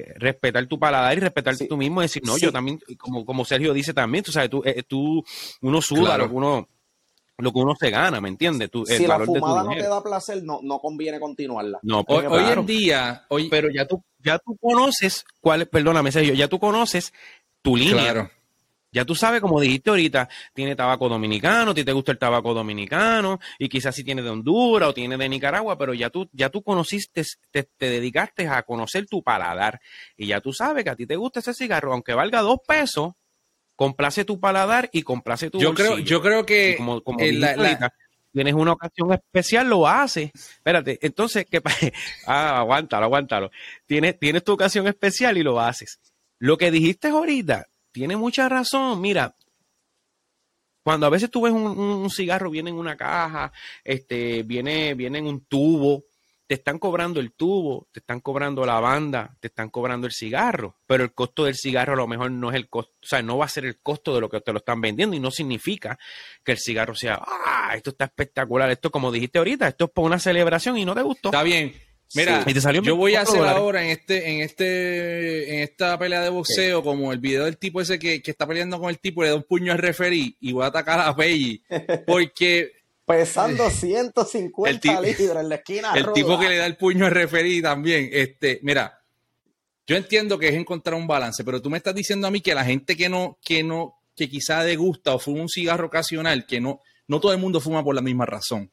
Speaker 3: eh, respetar tu paladar y respetarte
Speaker 4: Sí.
Speaker 3: tú mismo y decir, no, yo también, como, como Sergio dice también, tú sabes, tú, eh, tú uno suda
Speaker 2: Claro.
Speaker 3: lo que uno lo que uno se gana, ¿me entiendes? Tú, el
Speaker 4: Si la fumada no te da placer, no, no conviene continuarla.
Speaker 3: No,
Speaker 2: hoy, hoy
Speaker 3: claro.
Speaker 2: en día, hoy,
Speaker 3: pero ya tú, ya tú conoces cuál, perdóname, Sergio, ya tú conoces tu línea.
Speaker 2: claro,
Speaker 3: Ya tú sabes, como dijiste ahorita, tiene tabaco dominicano, a ti te gusta el tabaco dominicano, y quizás si tiene de Honduras o tiene de Nicaragua, pero ya tú, ya tú conociste, te, te dedicaste a conocer tu paladar, y ya tú sabes que a ti te gusta ese cigarro, aunque valga dos pesos, complace tu paladar y complace tu
Speaker 2: yo creo, yo creo
Speaker 3: Y
Speaker 2: que
Speaker 3: como, como
Speaker 2: la-
Speaker 3: dijiste
Speaker 2: la-
Speaker 3: ahorita, tienes una ocasión especial, lo haces. Espérate, entonces, ¿qué pasa? Ah, aguántalo, aguántalo. Tienes, tienes tu ocasión especial y lo haces. Lo que dijiste ahorita tiene mucha razón. Mira, cuando a veces tú ves un, cigarro, viene en una caja, este, viene, viene en un tubo, te están cobrando el tubo, te están cobrando la banda, te están cobrando el cigarro, pero el costo del cigarro a lo mejor no es el costo, o sea, no va a ser el costo de lo que te lo están vendiendo y no significa que el cigarro sea, ah, esto está espectacular, esto como dijiste ahorita, esto es por una celebración y no te gustó.
Speaker 2: está bien. Mira,
Speaker 3: Sí. Y te salió
Speaker 2: yo voy a
Speaker 3: 24
Speaker 2: hacer
Speaker 3: dólares.
Speaker 2: ahora en este, en este, en esta pelea de boxeo, como el video del tipo ese que, que está peleando con el tipo y le da un puño al referí y voy a atacar a Peggy. Porque
Speaker 4: Pesando 150
Speaker 2: El tipo-
Speaker 4: libras en la esquina.
Speaker 2: el
Speaker 4: ruda.
Speaker 2: tipo que le da el puño al referí también, este, mira, yo entiendo que es encontrar un balance, pero tú me estás diciendo a mí que la gente que no, que no, que quizá degusta o fuma un cigarro ocasional, que no, no todo el mundo fuma por la misma razón.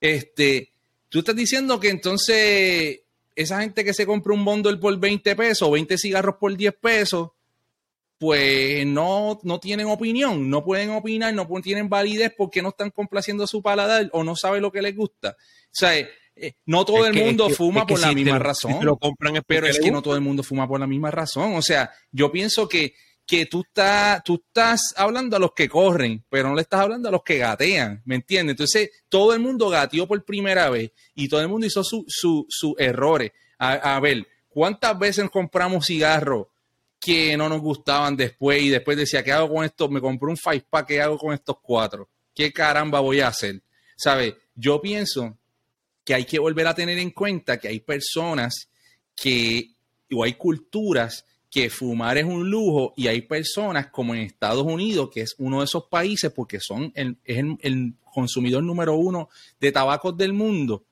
Speaker 2: Este, tú estás diciendo que entonces esa gente que se compra un bundle por 20 pesos o 20 cigarros por 10 pesos, pues no, no tienen opinión, no pueden opinar, no tienen validez porque no están complaciendo su paladar o no saben lo que les gusta. O sea, eh, eh, no todo
Speaker 3: Es
Speaker 2: el
Speaker 3: que-
Speaker 2: mundo
Speaker 3: es que-
Speaker 2: fuma
Speaker 3: es que
Speaker 2: por la
Speaker 3: si
Speaker 2: misma razón
Speaker 3: si te lo compran es
Speaker 2: pero es que no todo el mundo fuma por la misma razón. O sea, yo pienso que, que tú, estás, tú estás hablando a los que corren, pero no le estás hablando a los que gatean, ¿me entiendes? Entonces, todo el mundo gateó por primera vez y todo el mundo hizo sus su, sus errores. A, a ver, ¿cuántas veces compramos cigarros que no nos gustaban después y después decía, ¿qué hago con esto? Me compré un five pack, ¿qué hago con estos cuatro? ¿Qué caramba voy a hacer? ¿Sabes? Yo pienso que hay que volver a tener en cuenta que hay personas que, o hay culturas que fumar es un lujo y hay personas como en Estados Unidos, que es uno de esos países porque son el, es el, el consumidor número uno de tabacos del mundo,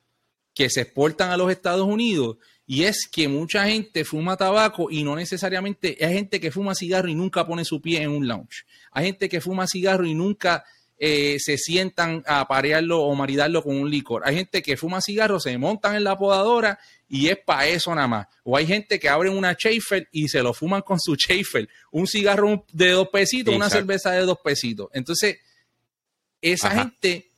Speaker 2: que se exportan a los Estados Unidos. Y es que mucha gente fuma tabaco y no necesariamente hay gente que fuma cigarro y nunca pone su pie en un lounge. Hay gente que fuma cigarro y nunca eh, se sientan a parearlo o maridarlo con un licor. Hay gente que fuma cigarro, se montan en la podadora y es para eso nada más. O hay gente que abren una Schaefer y se lo fuman con su Schaefer. Un cigarro de dos pesitos, una cerveza de dos pesitos. Entonces, esa
Speaker 3: Ajá.
Speaker 2: gente,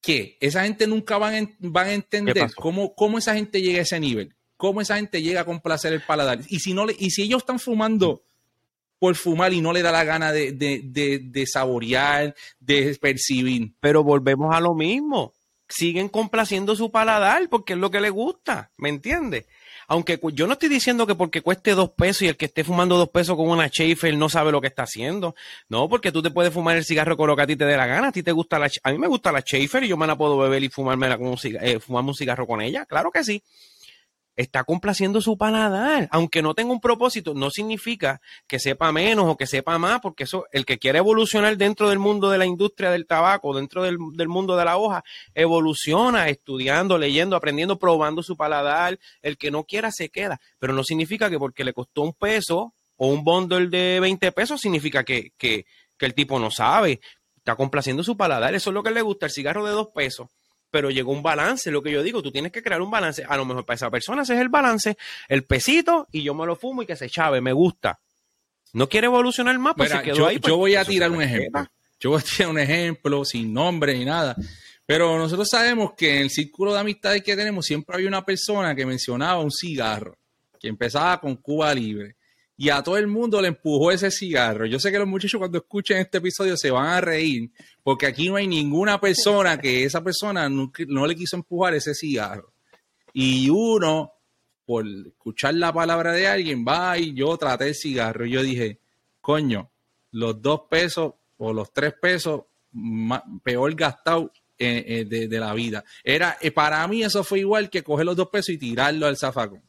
Speaker 2: ¿qué? Esa gente nunca van, a en- van a
Speaker 3: ¿Qué
Speaker 2: entender cómo, cómo esa gente llega a ese nivel. Cómo esa gente llega a complacer el paladar. Y si, no le, y si ellos están fumando por fumar y no le da la gana de, de, de, de saborear, de percibir.
Speaker 3: Pero volvemos a lo mismo. Siguen complaciendo su paladar porque es lo que les gusta, ¿me entiendes? Aunque yo no estoy diciendo que porque cueste dos pesos y el que esté fumando dos pesos con una Schaefer no sabe lo que está haciendo. No, porque tú te puedes fumar el cigarro con lo que a ti te dé la gana. A ti te gusta la, a mí me gusta la Schaefer y yo me la puedo beber y fumármela con un eh, fumarme un cigarro con ella. Claro que sí. Está complaciendo su paladar. Aunque no tenga un propósito, no significa que sepa menos o que sepa más, porque eso, el que quiere evolucionar dentro del mundo de la industria del tabaco, dentro del, del mundo de la hoja, evoluciona estudiando, leyendo, aprendiendo, probando su paladar. El que no quiera se queda, pero no significa que porque le costó un peso o un bundle de 20 pesos, significa que, que, que el tipo no sabe. Está complaciendo su paladar. Eso es lo que le gusta, el cigarro de dos pesos. Pero llegó un balance, lo que yo digo, tú tienes que crear un balance. A lo mejor para esa persona ese es el balance, el pesito, y yo me lo fumo y que se chave, me gusta. No quiere evolucionar más, pues
Speaker 2: Mira,
Speaker 3: se quedó
Speaker 2: yo,
Speaker 3: ahí. pues,
Speaker 2: yo voy a tirar un ejemplo. Yo voy a tirar un ejemplo sin nombre ni nada. Pero nosotros sabemos que en el círculo de amistades que tenemos siempre había una persona que mencionaba un cigarro, que empezaba con Cuba Libre. Y a todo el mundo le empujó ese cigarro. Yo sé que los muchachos cuando escuchen este episodio se van a reír, porque aquí no hay ninguna persona que esa persona no, le quiso empujar ese cigarro. Y uno, por escuchar la palabra de alguien, va y yo traté el cigarro. Y yo dije, coño, los dos pesos o los tres pesos peor gastado eh, eh, de, la vida. Era, eh, para mí eso fue igual que coger los dos pesos y tirarlo al zafacón.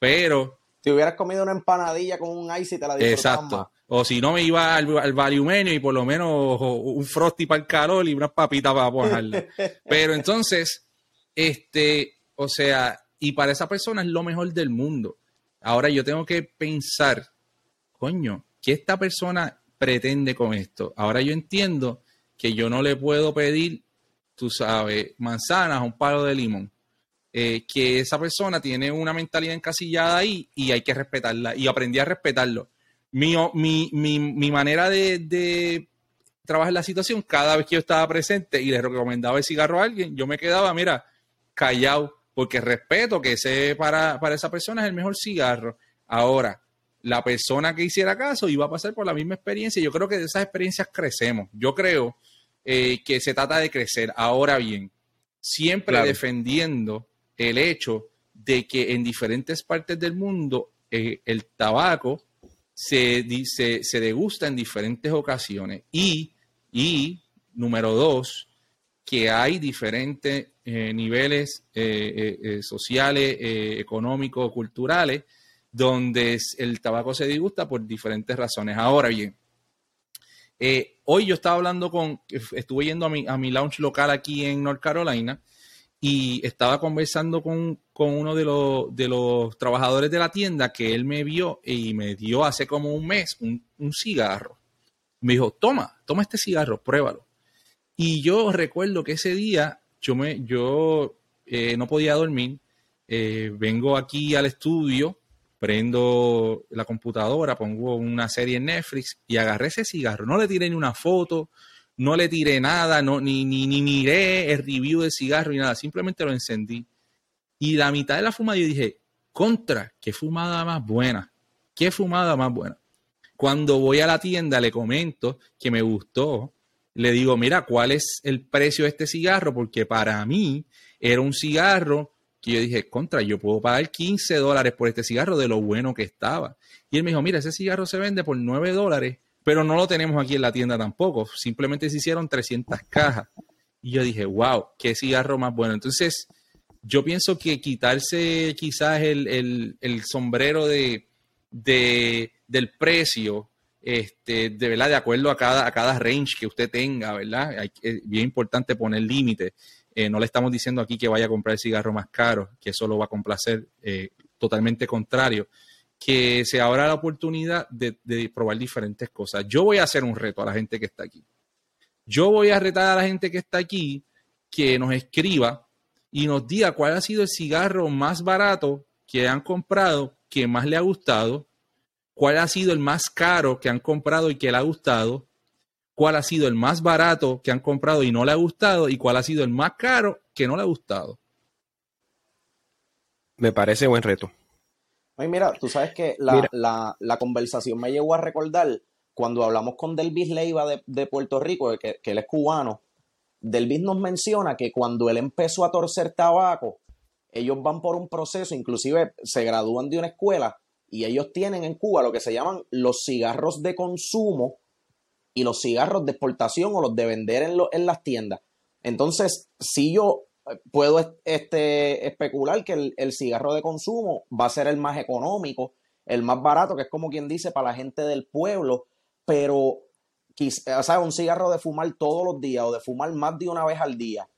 Speaker 2: Pero...
Speaker 4: Si hubieras comido una empanadilla con un ice y te la Exacto.
Speaker 2: O si no me iba al, al y por lo menos un frosty para el calor y unas papitas para ponerle. Pero entonces, este, o sea, y para esa persona es lo mejor del mundo. Ahora yo tengo que pensar, coño, ¿qué esta persona pretende con esto? Ahora yo entiendo que yo no le puedo pedir, tú sabes, manzanas o un palo de limón. Eh, que esa persona tiene una mentalidad encasillada ahí y hay que respetarla. Y aprendí a respetarlo. Mi, mi, mi, manera de, de, trabajar la situación, cada vez que yo estaba presente y le recomendaba el cigarro a alguien, yo me quedaba, mira, callado, porque respeto que ese para, para esa persona es el mejor cigarro. Ahora, la persona que hiciera caso iba a pasar por la misma experiencia. Yo creo que de esas experiencias crecemos. Yo creo eh, que se trata de crecer. Ahora bien, siempre defendiendo el hecho de que en diferentes partes del mundo eh, el tabaco se, se, degusta en diferentes ocasiones. Y, y número dos, que hay diferentes eh, niveles sociales, económicos, culturales donde el tabaco se disgusta por diferentes razones. Ahora bien, eh, hoy yo estaba hablando con, estuve yendo a mi, a mi lounge local aquí en North Carolina y estaba conversando con, uno de los, de los, trabajadores de la tienda que él me vio y me dio hace como un mes un, cigarro. Me dijo, toma, toma este cigarro, pruébalo. Y yo recuerdo que ese día yo, me, yo eh, no podía dormir, eh, vengo aquí al estudio prendo la computadora, pongo una serie en Netflix y agarré ese cigarro. No le tiré ni una foto, no le tiré nada, no, ni, ni, ni miré el review del cigarro y nada, simplemente lo encendí. Y la mitad de la fumada yo dije, contra, qué fumada más buena, qué fumada más buena. Cuando voy a la tienda le comento que me gustó, le digo, mira, ¿cuál es el precio de este cigarro? Porque para mí era un cigarro que yo dije, contra, yo puedo pagar 15 dólares por este cigarro de lo bueno que estaba. Y él me dijo, mira, ese cigarro se vende por 9 dólares, pero no lo tenemos aquí en la tienda tampoco. Simplemente se hicieron 300 cajas. Y yo dije, wow, qué cigarro más bueno. Entonces, yo pienso que quitarse quizás el, sombrero de, del precio, este, de verdad, de acuerdo a cada, a cada range que usted tenga, ¿verdad? Es bien importante poner límites. Eh, no le estamos diciendo aquí que vaya a comprar el cigarro más caro, que eso lo va a complacer, eh, totalmente contrario. Que se abra la oportunidad de, probar diferentes cosas. Yo voy a hacer un reto a la gente que está aquí. Yo voy a retar a la gente que está aquí que nos escriba y nos diga cuál ha sido el cigarro más barato que han comprado, que más le ha gustado, cuál ha sido el más caro que han comprado y que le ha gustado, cuál ha sido el más barato que han comprado y no le ha gustado y cuál ha sido el más caro que no le ha gustado.
Speaker 3: Me parece buen reto.
Speaker 4: Ay, mira, tú sabes que la, conversación me llegó a recordar cuando hablamos con Delvis Leiva de, Puerto Rico, que, que, él es cubano. Delvis nos menciona que cuando él empezó a torcer tabaco, ellos van por un proceso, inclusive se gradúan de una escuela y ellos tienen en Cuba lo que se llaman los cigarros de consumo y los cigarros de exportación o los de vender en, en las tiendas. Entonces, si yo puedo este, especular que el, cigarro de consumo va a ser el más económico, el más barato, que es como quien dice para la gente del pueblo, pero sea, un cigarro de fumar todos los días o de fumar más de una vez al día.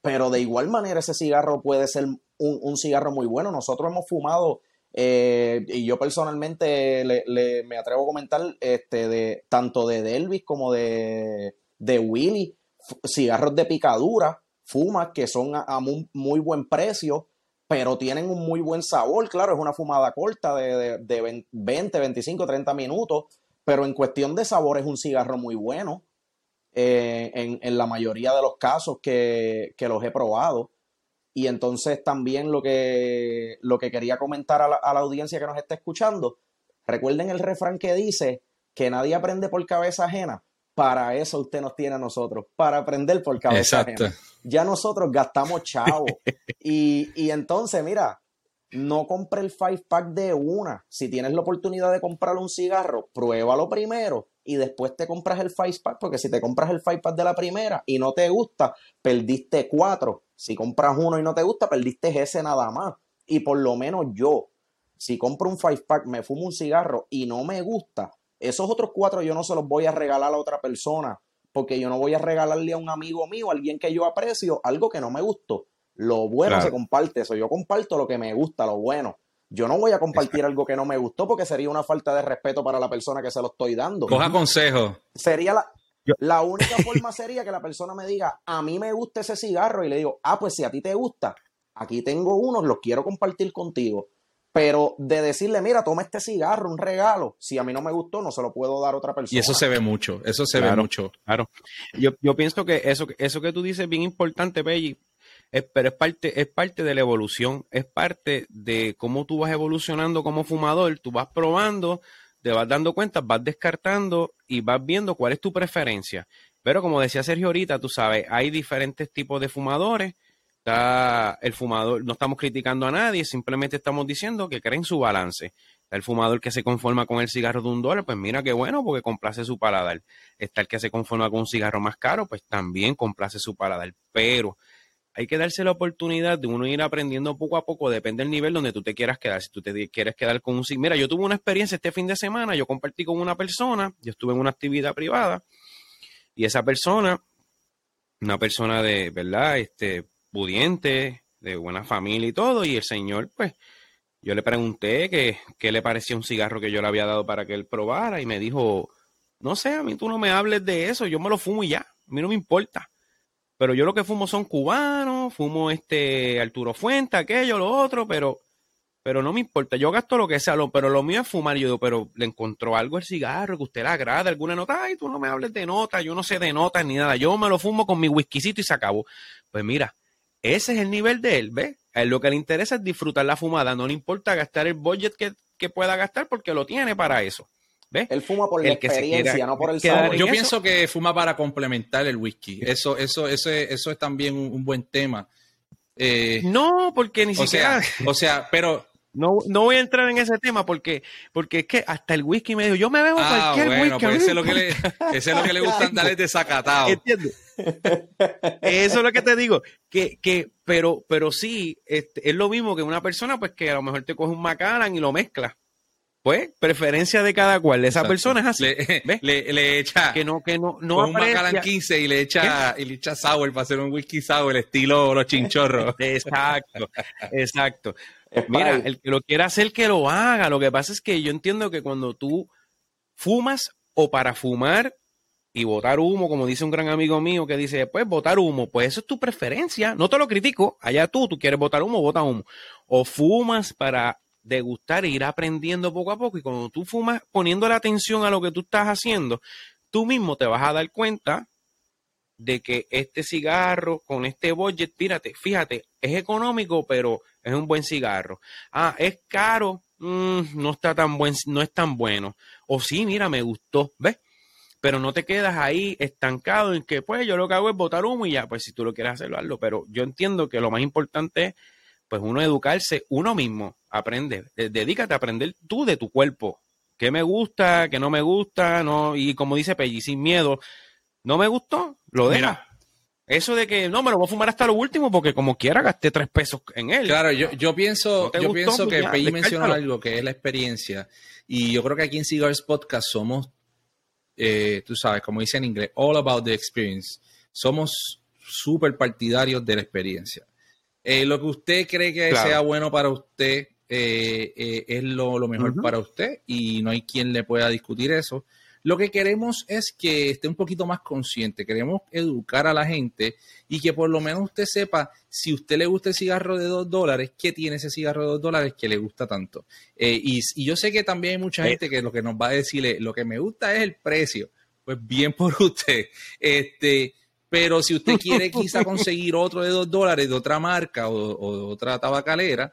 Speaker 4: Pero de igual manera ese cigarro puede ser un, un cigarro muy bueno. Nosotros hemos fumado eh, y yo personalmente le, me atrevo a comentar este, de, tanto de Delvis como de, de Willy, cigarros de picadura, fumas que son a, muy, buen precio, pero tienen un muy buen sabor. Claro, es una fumada corta de, de, 20, 25, 30 minutos, pero en cuestión de sabor es un cigarro muy bueno eh, en, en, la mayoría de los casos que, que los he probado. Y entonces también lo que, lo que quería comentar a la, audiencia que nos está escuchando, Recuerden el refrán que dice que nadie aprende por cabeza ajena. Para eso usted nos tiene a nosotros, para aprender por cabeza
Speaker 2: Exacto.
Speaker 4: ajena. Ya nosotros gastamos chavo. y, y entonces, mira, no compre el five pack de una. Si tienes la oportunidad de comprar un cigarro, pruébalo primero y después te compras el five pack, porque si te compras el five pack de la primera y no te gusta, perdiste cuatro. Si compras uno y no te gusta, perdiste ese nada más. Y por lo menos yo, si compro un five pack, me fumo un cigarro y no me gusta, esos otros cuatro yo no se los voy a regalar a otra persona, porque yo no voy a regalarle a un amigo mío, a alguien que yo aprecio, algo que no me gustó. Lo bueno
Speaker 3: Claro.
Speaker 4: se comparte, eso yo comparto lo que me gusta, lo bueno. Yo no voy a compartir algo que no me gustó porque sería una falta de respeto para la persona que se lo estoy dando.
Speaker 2: Coja consejo.
Speaker 4: Sería la, la única forma sería que la persona me diga, a mí me gusta ese cigarro y le digo, ah, pues si a ti te gusta, aquí tengo unos, los quiero compartir contigo. Pero de decirle, mira, toma este cigarro, un regalo, si a mí no me gustó, no se lo puedo dar a otra persona.
Speaker 2: Y eso se ve mucho, eso se ve mucho.
Speaker 3: Claro. Yo, yo pienso que eso, eso que tú dices es bien importante, Pelli, es, pero es parte, es parte de la evolución, es parte de cómo tú vas evolucionando como fumador, tú vas probando, te vas dando cuenta, vas descartando y vas viendo cuál es tu preferencia. Pero como decía Sergio ahorita, tú sabes, hay diferentes tipos de fumadores. Está el fumador, no estamos criticando a nadie, simplemente estamos diciendo que creen su balance. Está el fumador que se conforma con el cigarro de un dólar, pues mira qué bueno, porque complace su paladar. Está el que se conforma con un cigarro más caro, pues también complace su paladar. Pero hay que darse la oportunidad de uno ir aprendiendo poco a poco, depende del nivel donde tú te quieras quedar. Si tú te quieres quedar con un. Mira, yo tuve una experiencia este fin de semana, yo compartí con una persona, yo estuve en una actividad privada, y esa persona, una persona de, ¿verdad? Este, pudiente, de buena familia y todo, y el señor, pues, yo le pregunté que, qué le parecía un cigarro que yo le había dado para que él probara, y me dijo, no sé, a mí tú no me hables de eso, yo me lo fumo y ya, a mí no me importa. Pero yo lo que fumo son cubanos, fumo este Arturo Fuente, aquello, lo otro, pero, pero no me importa. Yo gasto lo que sea, lo, pero lo mío es fumar. Yo digo, pero le encontró algo el cigarro que usted le agrada, alguna nota. Ay, tú no me hables de notas, yo no sé de notas ni nada. Yo me lo fumo con mi whiskycito y se acabó. Pues mira, ese es el nivel de él, ¿ves? A él lo que le interesa es disfrutar la fumada. No le importa gastar el budget que, que pueda gastar porque lo tiene para eso. ¿Ves?
Speaker 4: Él fuma por
Speaker 3: El
Speaker 4: la experiencia,
Speaker 3: quiera
Speaker 4: no por el sabor.
Speaker 2: Yo
Speaker 3: eso-
Speaker 2: pienso que fuma para complementar el whisky. Eso, eso, eso, es, eso es también un, un buen tema. Eh,
Speaker 3: No, porque ni
Speaker 2: o
Speaker 3: siquiera.
Speaker 2: sea, o sea, pero
Speaker 3: No, no voy a entrar en ese tema porque, porque es que hasta el whisky me dijo, yo me bebo
Speaker 2: ah,
Speaker 3: cualquier
Speaker 2: bueno,
Speaker 3: whisky.
Speaker 2: pues ese es lo que le, ese es lo que le gusta andar es desacatado.
Speaker 3: ¿Entiendes? Eso es lo que te digo. Que, que, pero, pero sí, este, es lo mismo que una persona, pues que a lo mejor te coge un Macallan y lo mezcla. Pues, preferencia de cada cual. Esa
Speaker 2: Exacto.
Speaker 3: persona es así.
Speaker 2: Le,
Speaker 3: ¿Ves?
Speaker 2: le, le echa
Speaker 3: que no, que no, no
Speaker 2: un Macallan
Speaker 3: aprecia-
Speaker 2: 15 y le echa, y le echa sour para hacer un whisky sour, el estilo los chinchorros.
Speaker 3: Exacto, exacto.
Speaker 4: Es
Speaker 3: Mira, el que lo quiera hacer, que lo haga. Lo que pasa es que yo entiendo que cuando tú fumas o para fumar y botar humo, como dice un gran amigo mío que dice, pues botar humo, pues eso es tu preferencia. No te lo critico. Allá tú, tú quieres botar humo, bota humo. O fumas para degustar e ir aprendiendo poco a poco. Y cuando tú fumas poniendo la atención a lo que tú estás haciendo, tú mismo te vas a dar cuenta de que este cigarro con este budget, fíjate, fíjate, es económico, pero es un buen cigarro. Ah, es caro, mm, no está tan buen, no es tan bueno. O sí, mira, me gustó, ¿ves? Pero no te quedas ahí estancado en que, pues, yo lo que hago es botar humo y ya, pues, si tú lo quieres hacerlo, hazlo. Pero yo entiendo que lo más importante es, pues, uno educarse uno mismo, aprende, dedícate a aprender tú de tu cuerpo. ¿Qué me gusta, qué no me gusta? no Y como dice Pelli, sin miedo, no me gustó, lo deja.
Speaker 2: Mira,
Speaker 3: Eso de que no me lo voy a fumar hasta lo último porque como quiera gasté tres pesos en él.
Speaker 2: Claro, yo, yo pienso,
Speaker 3: ¿No te
Speaker 2: yo
Speaker 3: gustó?
Speaker 2: pienso
Speaker 3: Pues
Speaker 2: que Pei mencionó algo que es la experiencia. Y yo creo que aquí en Cigars Podcast somos, eh, tú sabes, como dice en inglés, all about the experience. Somos súper partidarios de la experiencia. Eh, lo que usted cree que
Speaker 3: Claro.
Speaker 2: sea bueno para usted eh, eh, es lo, lo mejor para usted y no hay quien le pueda discutir eso. Lo que queremos es que esté un poquito más consciente, queremos educar a la gente y que por lo menos usted sepa si usted le gusta el cigarro de dos dólares, qué tiene ese cigarro de dos dólares que le gusta tanto. Eh, y, y yo sé que también hay mucha
Speaker 3: Eh.
Speaker 2: gente que lo que nos va a decir es, lo que me gusta es el precio. Pues bien por usted. Este, pero si usted quiere quizá conseguir otro de dos dólares de otra marca o, o de otra tabacalera,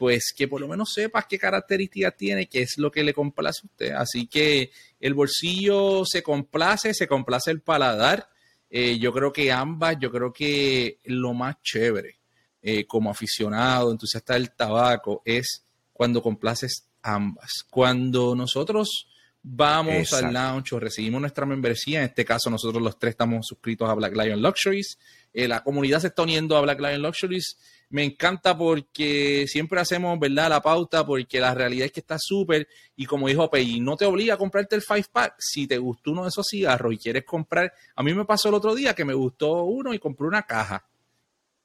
Speaker 2: pues que por lo menos sepas qué características tiene, qué es lo que le complace a usted. Así que el bolsillo se complace, se complace el paladar. Eh, yo creo que ambas, yo creo que lo más chévere eh, como aficionado, entusiasta del tabaco, es cuando complaces ambas. Cuando nosotros vamos al lounge o recibimos nuestra membresía, en este caso nosotros los tres estamos suscritos a Black Lion Luxuries, eh, la comunidad se está uniendo a Black Lion Luxuries, me encanta porque siempre hacemos, ¿verdad? La pauta, porque la realidad es que está súper, y como dijo Pei, no te obliga a comprarte el five pack. Si te gustó uno de esos cigarros y quieres comprar, a mí me pasó el otro día que me gustó uno y compré una caja,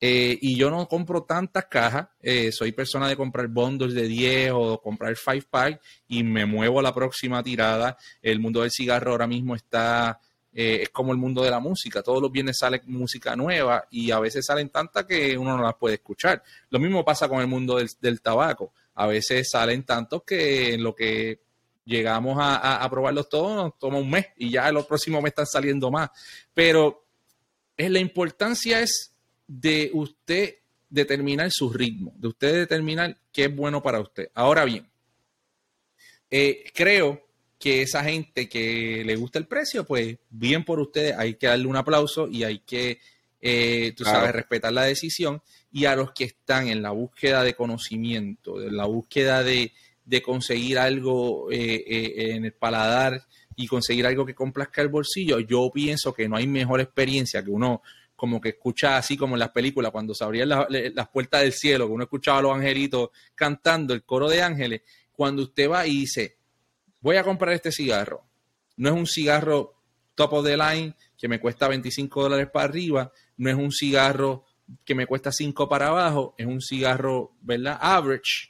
Speaker 2: eh, y yo no compro tantas cajas, eh, soy persona de comprar bundles de 10 o comprar 5 pack y me muevo a la próxima tirada. El mundo del cigarro ahora mismo está, eh, es como el mundo de la música, todos los viernes sale música nueva y a veces salen tantas que uno no las puede escuchar. Lo mismo pasa con el mundo del, tabaco, a veces salen tantos que en lo que llegamos a, probarlos todos nos toma un mes y ya el próximo mes están saliendo más. Pero la importancia es de usted determinar su ritmo, de usted determinar qué es bueno para usted. Ahora bien, eh, creo que esa gente que le gusta el precio, pues bien por ustedes, hay que darle un aplauso y hay que, eh, tú sabes, respetar la decisión. Y a los que están en la búsqueda de conocimiento, en la búsqueda de, conseguir algo eh, en el paladar y conseguir algo que complazca el bolsillo, yo pienso que no hay mejor experiencia que uno como que escucha así como en las películas, cuando se abrían las puertas del cielo, que uno escuchaba a los angelitos cantando el coro de ángeles, cuando usted va y dice, voy a comprar este cigarro, no es un cigarro top of the line que me cuesta 25 dólares para arriba, no es un cigarro que me cuesta 5 para abajo, es un cigarro, ¿verdad? Average.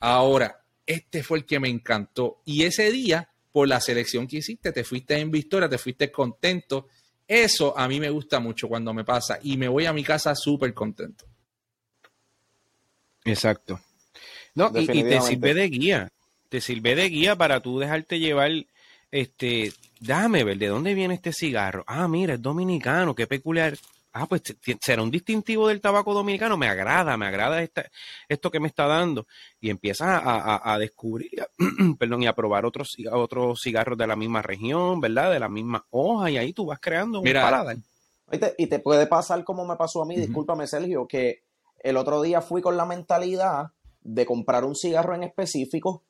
Speaker 2: Ahora, este fue el que me encantó. Y ese día, por la selección que hiciste, te fuiste en victoria, te fuiste contento eso a mí me gusta mucho cuando me pasa y me voy a mi casa súper contento.
Speaker 3: Exacto. No, y, te sirve de guía. Te sirve de guía para tú dejarte llevar, este, dame ver, ¿de dónde viene este cigarro? Ah, mira, es dominicano, qué peculiar ah, pues será un distintivo del tabaco dominicano, me agrada, me agrada esto que me está dando. Y empiezas a, descubrir, perdón, y a probar otros, otros cigarros de la misma región, ¿verdad? De la misma hoja, y ahí tú vas creando un paladar.
Speaker 4: Y te, puede pasar como me pasó a mí, discúlpame Sergio, que el otro día fui con la mentalidad de comprar un cigarro en específico,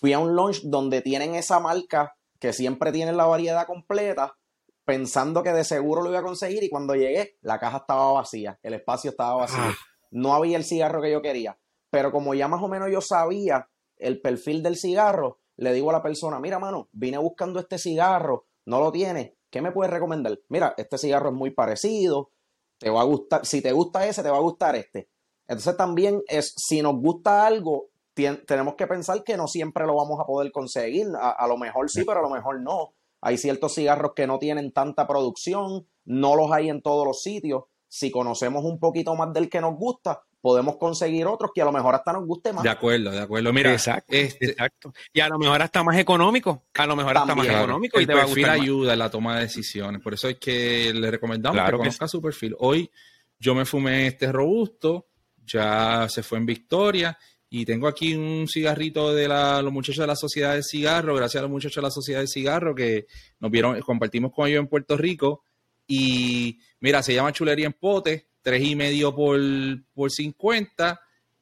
Speaker 4: fui a un lunch donde tienen esa marca que siempre tienen la variedad completa pensando que de seguro lo iba a conseguir y cuando llegué la caja estaba vacía, el espacio estaba vacío. Ah. No había el cigarro que yo quería. Pero como ya más o menos yo sabía el perfil del cigarro, le digo a la persona, mira mano, vine buscando este cigarro, no lo tiene, ¿qué me puedes recomendar? Mira, este cigarro es muy parecido, te va a gustar, si te gusta ese, te va a gustar este. Entonces también es, si nos gusta algo, tenemos que pensar que no siempre lo vamos a poder conseguir. a, lo mejor sí, pero a lo mejor no. Hay ciertos cigarros que no tienen tanta producción, no los hay en todos los sitios. Si conocemos un poquito más del que nos gusta, podemos conseguir otros que a lo mejor hasta nos guste más.
Speaker 2: De acuerdo, de acuerdo. Mira,
Speaker 3: exacto, este, exacto. Y a lo mejor hasta más económico. A lo mejor hasta más económico
Speaker 2: y te va a gustar ayuda en la toma de decisiones. Por eso es que le recomendamos que conozca su perfil. Hoy yo me fumé este robusto, ya se fue en victoria y tengo aquí un cigarrito de los muchachos de la Sociedad del Cigarro, gracias a los muchachos de la Sociedad del Cigarro que nos vieron, compartimos con ellos en Puerto Rico. Y mira, se llama Chulería en Pote, tres y medio por, por 50.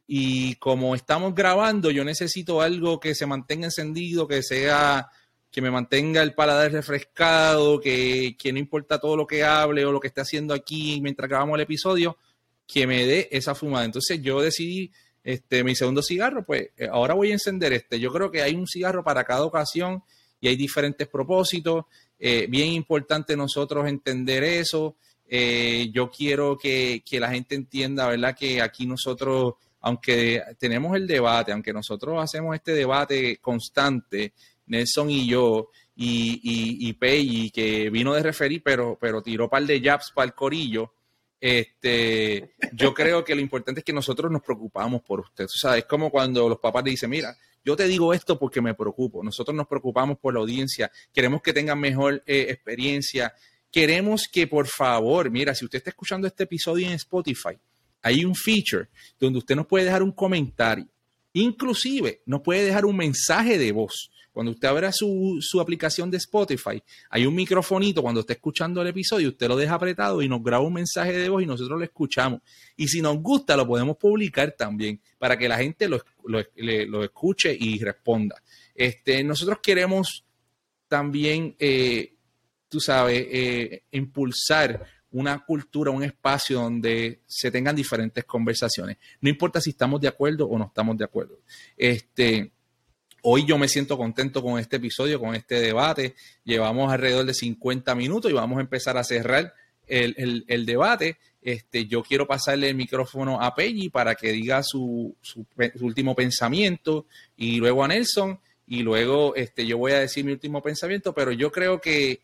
Speaker 2: Y como estamos grabando, yo necesito algo que se mantenga encendido, que sea, que me mantenga el paladar refrescado, que, que no importa todo lo que hable o lo que esté haciendo aquí mientras grabamos el episodio, que me dé esa fumada. Entonces yo decidí este, mi segundo cigarro, pues eh, ahora voy a encender este. Yo creo que hay un cigarro para cada ocasión y hay diferentes propósitos. Eh, bien importante nosotros entender eso. Eh, yo quiero que, la gente entienda, ¿verdad? Que aquí nosotros, aunque tenemos el debate, aunque nosotros hacemos este debate constante, Nelson y yo, y, y, y Pei, que vino de referir, pero, pero tiró par de jabs para el corillo, este, yo creo que lo importante es que nosotros nos preocupamos por usted. O sea, es como cuando los papás le dicen, mira, yo te digo esto porque me preocupo. Nosotros nos preocupamos por la audiencia, queremos que tengan mejor eh, experiencia. Queremos que, por favor, mira, si usted está escuchando este episodio en Spotify, hay un feature donde usted nos puede dejar un comentario Inclusive nos puede dejar un mensaje de voz. Cuando usted abra su, su, aplicación de Spotify, hay un microfonito cuando esté escuchando el episodio, usted lo deja apretado y nos graba un mensaje de voz y nosotros lo escuchamos. Y si nos gusta, lo podemos publicar también para que la gente lo, lo, lo escuche y responda. Este, nosotros queremos también, eh, tú sabes, eh, impulsar una cultura, un espacio donde se tengan diferentes conversaciones. No importa si estamos de acuerdo o no estamos de acuerdo. Este, Hoy yo me siento contento con este episodio, con este debate. Llevamos alrededor de 50 minutos y vamos a empezar a cerrar el, debate. Este, yo quiero pasarle el micrófono a Peggy para que diga su, su, último pensamiento y luego a Nelson y luego este, yo voy a decir mi último pensamiento, pero yo creo que,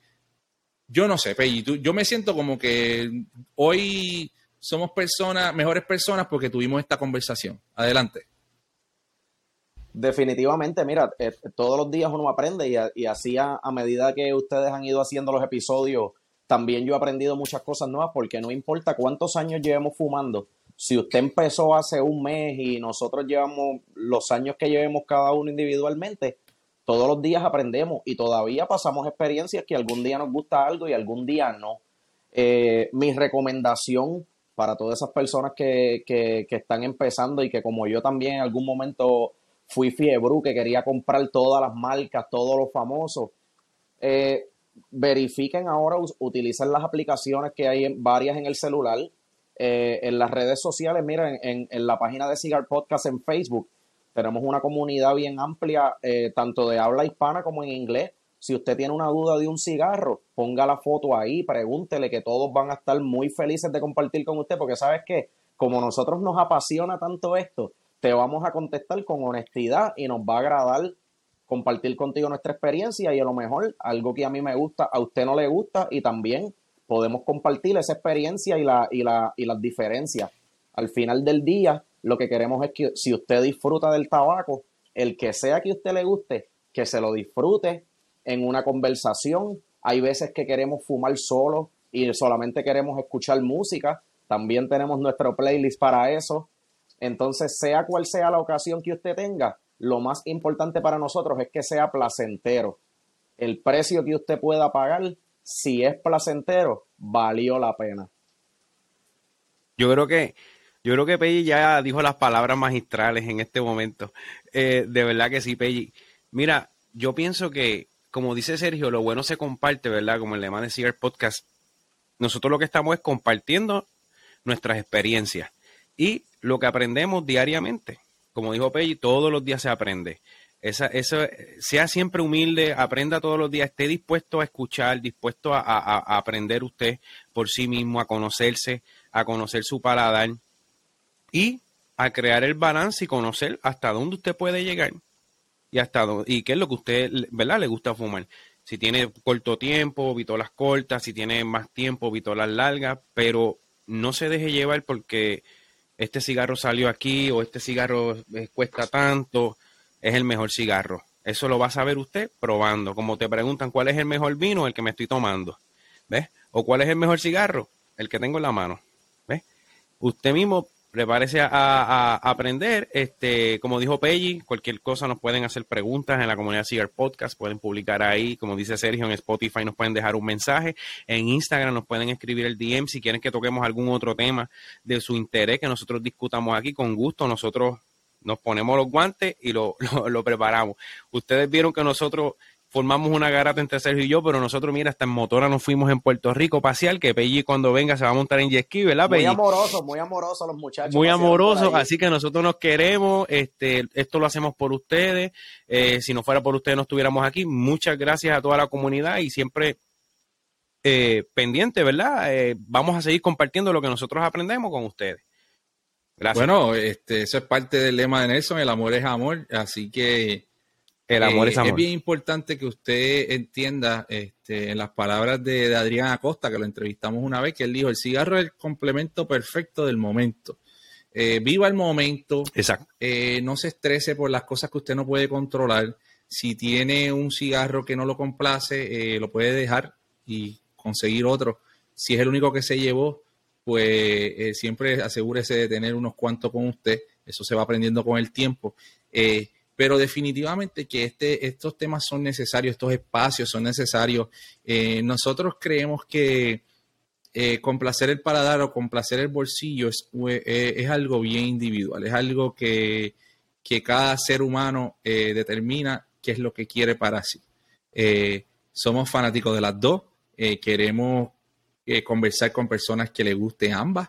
Speaker 2: yo no sé, Peggy, yo me siento como que hoy somos personas, mejores personas porque tuvimos esta conversación. Adelante.
Speaker 4: Definitivamente, mira, eh, todos los días uno aprende y, así a, medida que ustedes han ido haciendo los episodios, también yo he aprendido muchas cosas nuevas porque no importa cuántos años llevemos fumando, si usted empezó hace un mes y nosotros llevamos los años que llevemos cada uno individualmente, todos los días aprendemos y todavía pasamos experiencias que algún día nos gusta algo y algún día no. Eh, mi recomendación para todas esas personas que, que, que están empezando y que como yo también en algún momento fui fiebre, que quería comprar todas las marcas, todos los famosos. Eh, verifiquen ahora, utilicen las aplicaciones que hay varias en el celular, eh, en las redes sociales, miren, en, en, la página de Cigar Podcast en Facebook, tenemos una comunidad bien amplia, eh, tanto de habla hispana como en inglés. Si usted tiene una duda de un cigarro, ponga la foto ahí, pregúntele que todos van a estar muy felices de compartir con usted, porque sabes que como nosotros nos apasiona tanto esto, te vamos a contestar con honestidad y nos va a agradar compartir contigo nuestra experiencia y a lo mejor algo que a mí me gusta, a usted no le gusta y también podemos compartir esa experiencia y, la, y, la, y las diferencias. Al final del día, lo que queremos es que si usted disfruta del tabaco, el que sea que usted le guste, que se lo disfrute en una conversación. Hay veces que queremos fumar solo y solamente queremos escuchar música. También tenemos nuestro playlist para eso. Entonces, sea cual sea la ocasión que usted tenga, lo más importante para nosotros es que sea placentero. El precio que usted pueda pagar, si es placentero, valió la pena.
Speaker 3: Yo creo que, yo creo que Pelli ya dijo las palabras magistrales en este momento. Eh, de verdad que sí, Pelli. Mira, yo pienso que, como dice Sergio, lo bueno se comparte, ¿verdad? Como el lema de Cigar Podcast. Nosotros lo que estamos es compartiendo nuestras experiencias y lo que aprendemos diariamente. Como dijo Pelli, todos los días se aprende. Esa, eso, sea siempre humilde, aprenda todos los días, esté dispuesto a escuchar, dispuesto a, aprender usted por sí mismo, a conocerse, a conocer su paladar y a crear el balance y conocer hasta dónde usted puede llegar y hasta dónde, y qué es lo que usted, ¿verdad? Le gusta fumar. Si tiene corto tiempo, vitolas cortas, si tiene más tiempo, vitolas largas, pero no se deje llevar porque este cigarro salió aquí o este cigarro eh, cuesta tanto, es el mejor cigarro. Eso lo va a saber usted probando. Como te preguntan cuál es el mejor vino, el que me estoy tomando. ¿Ves? O cuál es el mejor cigarro, el que tengo en la mano. ¿Ves? Usted mismo prepárese a, aprender. Este, como dijo Pelli, cualquier cosa nos pueden hacer preguntas en la comunidad Cigar Podcast, pueden publicar ahí, como dice Sergio, en Spotify nos pueden dejar un mensaje, en Instagram nos pueden escribir el DM si quieren que toquemos algún otro tema de su interés que nosotros discutamos aquí con gusto, nosotros nos ponemos los guantes y lo, lo preparamos. Ustedes vieron que nosotros formamos una garata entre Sergio y yo, pero nosotros, mira, hasta en motora nos fuimos en Puerto Rico pasear, que Pelli cuando venga se va a montar en jet ski, ¿verdad,
Speaker 4: Muy amoroso, muy amoroso los muchachos.
Speaker 3: Muy amorosos, así que nosotros nos queremos, este, esto lo hacemos por ustedes, eh, si no fuera por ustedes no estuviéramos aquí. Muchas gracias a toda la comunidad y siempre eh, pendiente, ¿verdad? Eh, vamos a seguir compartiendo lo que nosotros aprendemos con ustedes.
Speaker 2: Gracias. Bueno, este, eso es parte del lema de Nelson, el amor es amor, así que
Speaker 3: el amor es amor.
Speaker 2: Es bien importante que usted entienda este, en las palabras de, Adrián Acosta, que lo entrevistamos una vez, que él dijo, el cigarro es el complemento perfecto del momento. Eh, viva el momento.
Speaker 3: Exacto.
Speaker 2: Eh, no se estrese por las cosas que usted no puede controlar. Si tiene un cigarro que no lo complace, eh, lo puede dejar y conseguir otro. Si es el único que se llevó, pues siempre asegúrese de tener unos cuantos con usted eso se va aprendiendo con el tiempo. Eh, pero definitivamente que este, estos temas son necesarios, estos espacios son necesarios. Eh, nosotros creemos que eh, complacer el paladar o complacer el bolsillo es, es, algo bien individual, es algo que, que cada ser humano determina qué es lo que quiere para sí. somos fanáticos de las dos, queremos conversar con personas que le gusten ambas,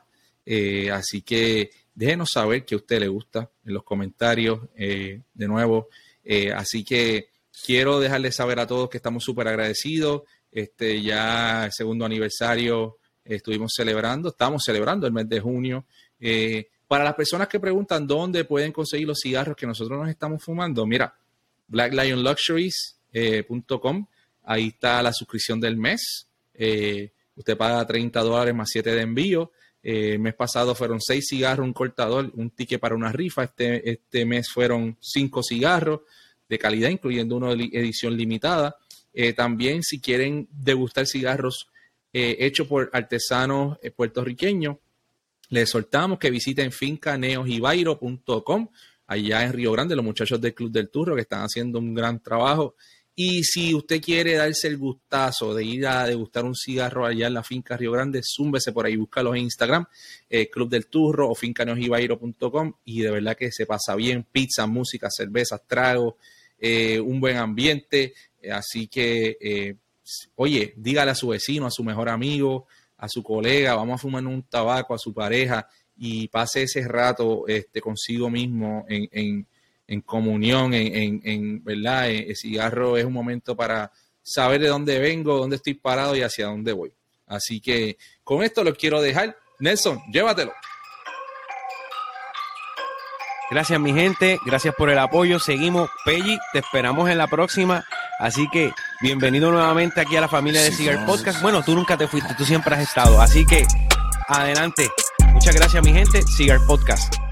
Speaker 2: así que déjenos saber que a usted le gusta en los comentarios eh, de nuevo. Eh, así que quiero dejarles saber a todos que estamos súper agradecidos. Este, ya el segundo aniversario estuvimos celebrando, estamos celebrando el mes de junio. Eh, para las personas que preguntan dónde pueden conseguir los cigarros que nosotros nos estamos fumando, mira, blacklionluxuries.com, ahí está la suscripción del mes. usted paga 30 dólares más 7 de envío. Eh, el mes pasado fueron seis cigarros, un cortador, un ticket para una rifa. Este, este mes fueron cinco cigarros de calidad, incluyendo uno de edición limitada. Eh, también, si quieren degustar cigarros eh, hechos por artesanos puertorriqueños, les soltamos que visiten fincaneojibairo.com allá en Río Grande, los muchachos del Club del Turro que están haciendo un gran trabajo y si usted quiere darse el gustazo de ir a degustar un cigarro allá en la finca Río Grande, zúmbese por ahí, búscalos en Instagram, eh, Club del Turro o fincaneojibairo.com y de verdad que se pasa bien, pizza, música, cervezas, tragos, eh, un buen ambiente. Eh, así que, oye, dígale a su vecino, a su mejor amigo, a su colega, vamos a fumar un tabaco, a su pareja y pase ese rato este, consigo mismo en en comunión, en, en, ¿verdad? El cigarro es un momento para saber de dónde vengo, dónde estoy parado y hacia dónde voy. Así que con esto lo quiero dejar. Nelson, llévatelo.
Speaker 3: Gracias, mi gente. Gracias por el apoyo. Seguimos. Pelli, te esperamos en la próxima. Así que bienvenido nuevamente aquí a la familia de Cigar Podcast. Bueno, tú nunca te fuiste, tú siempre has estado. Así que adelante. Muchas gracias, mi gente. Cigar Podcast.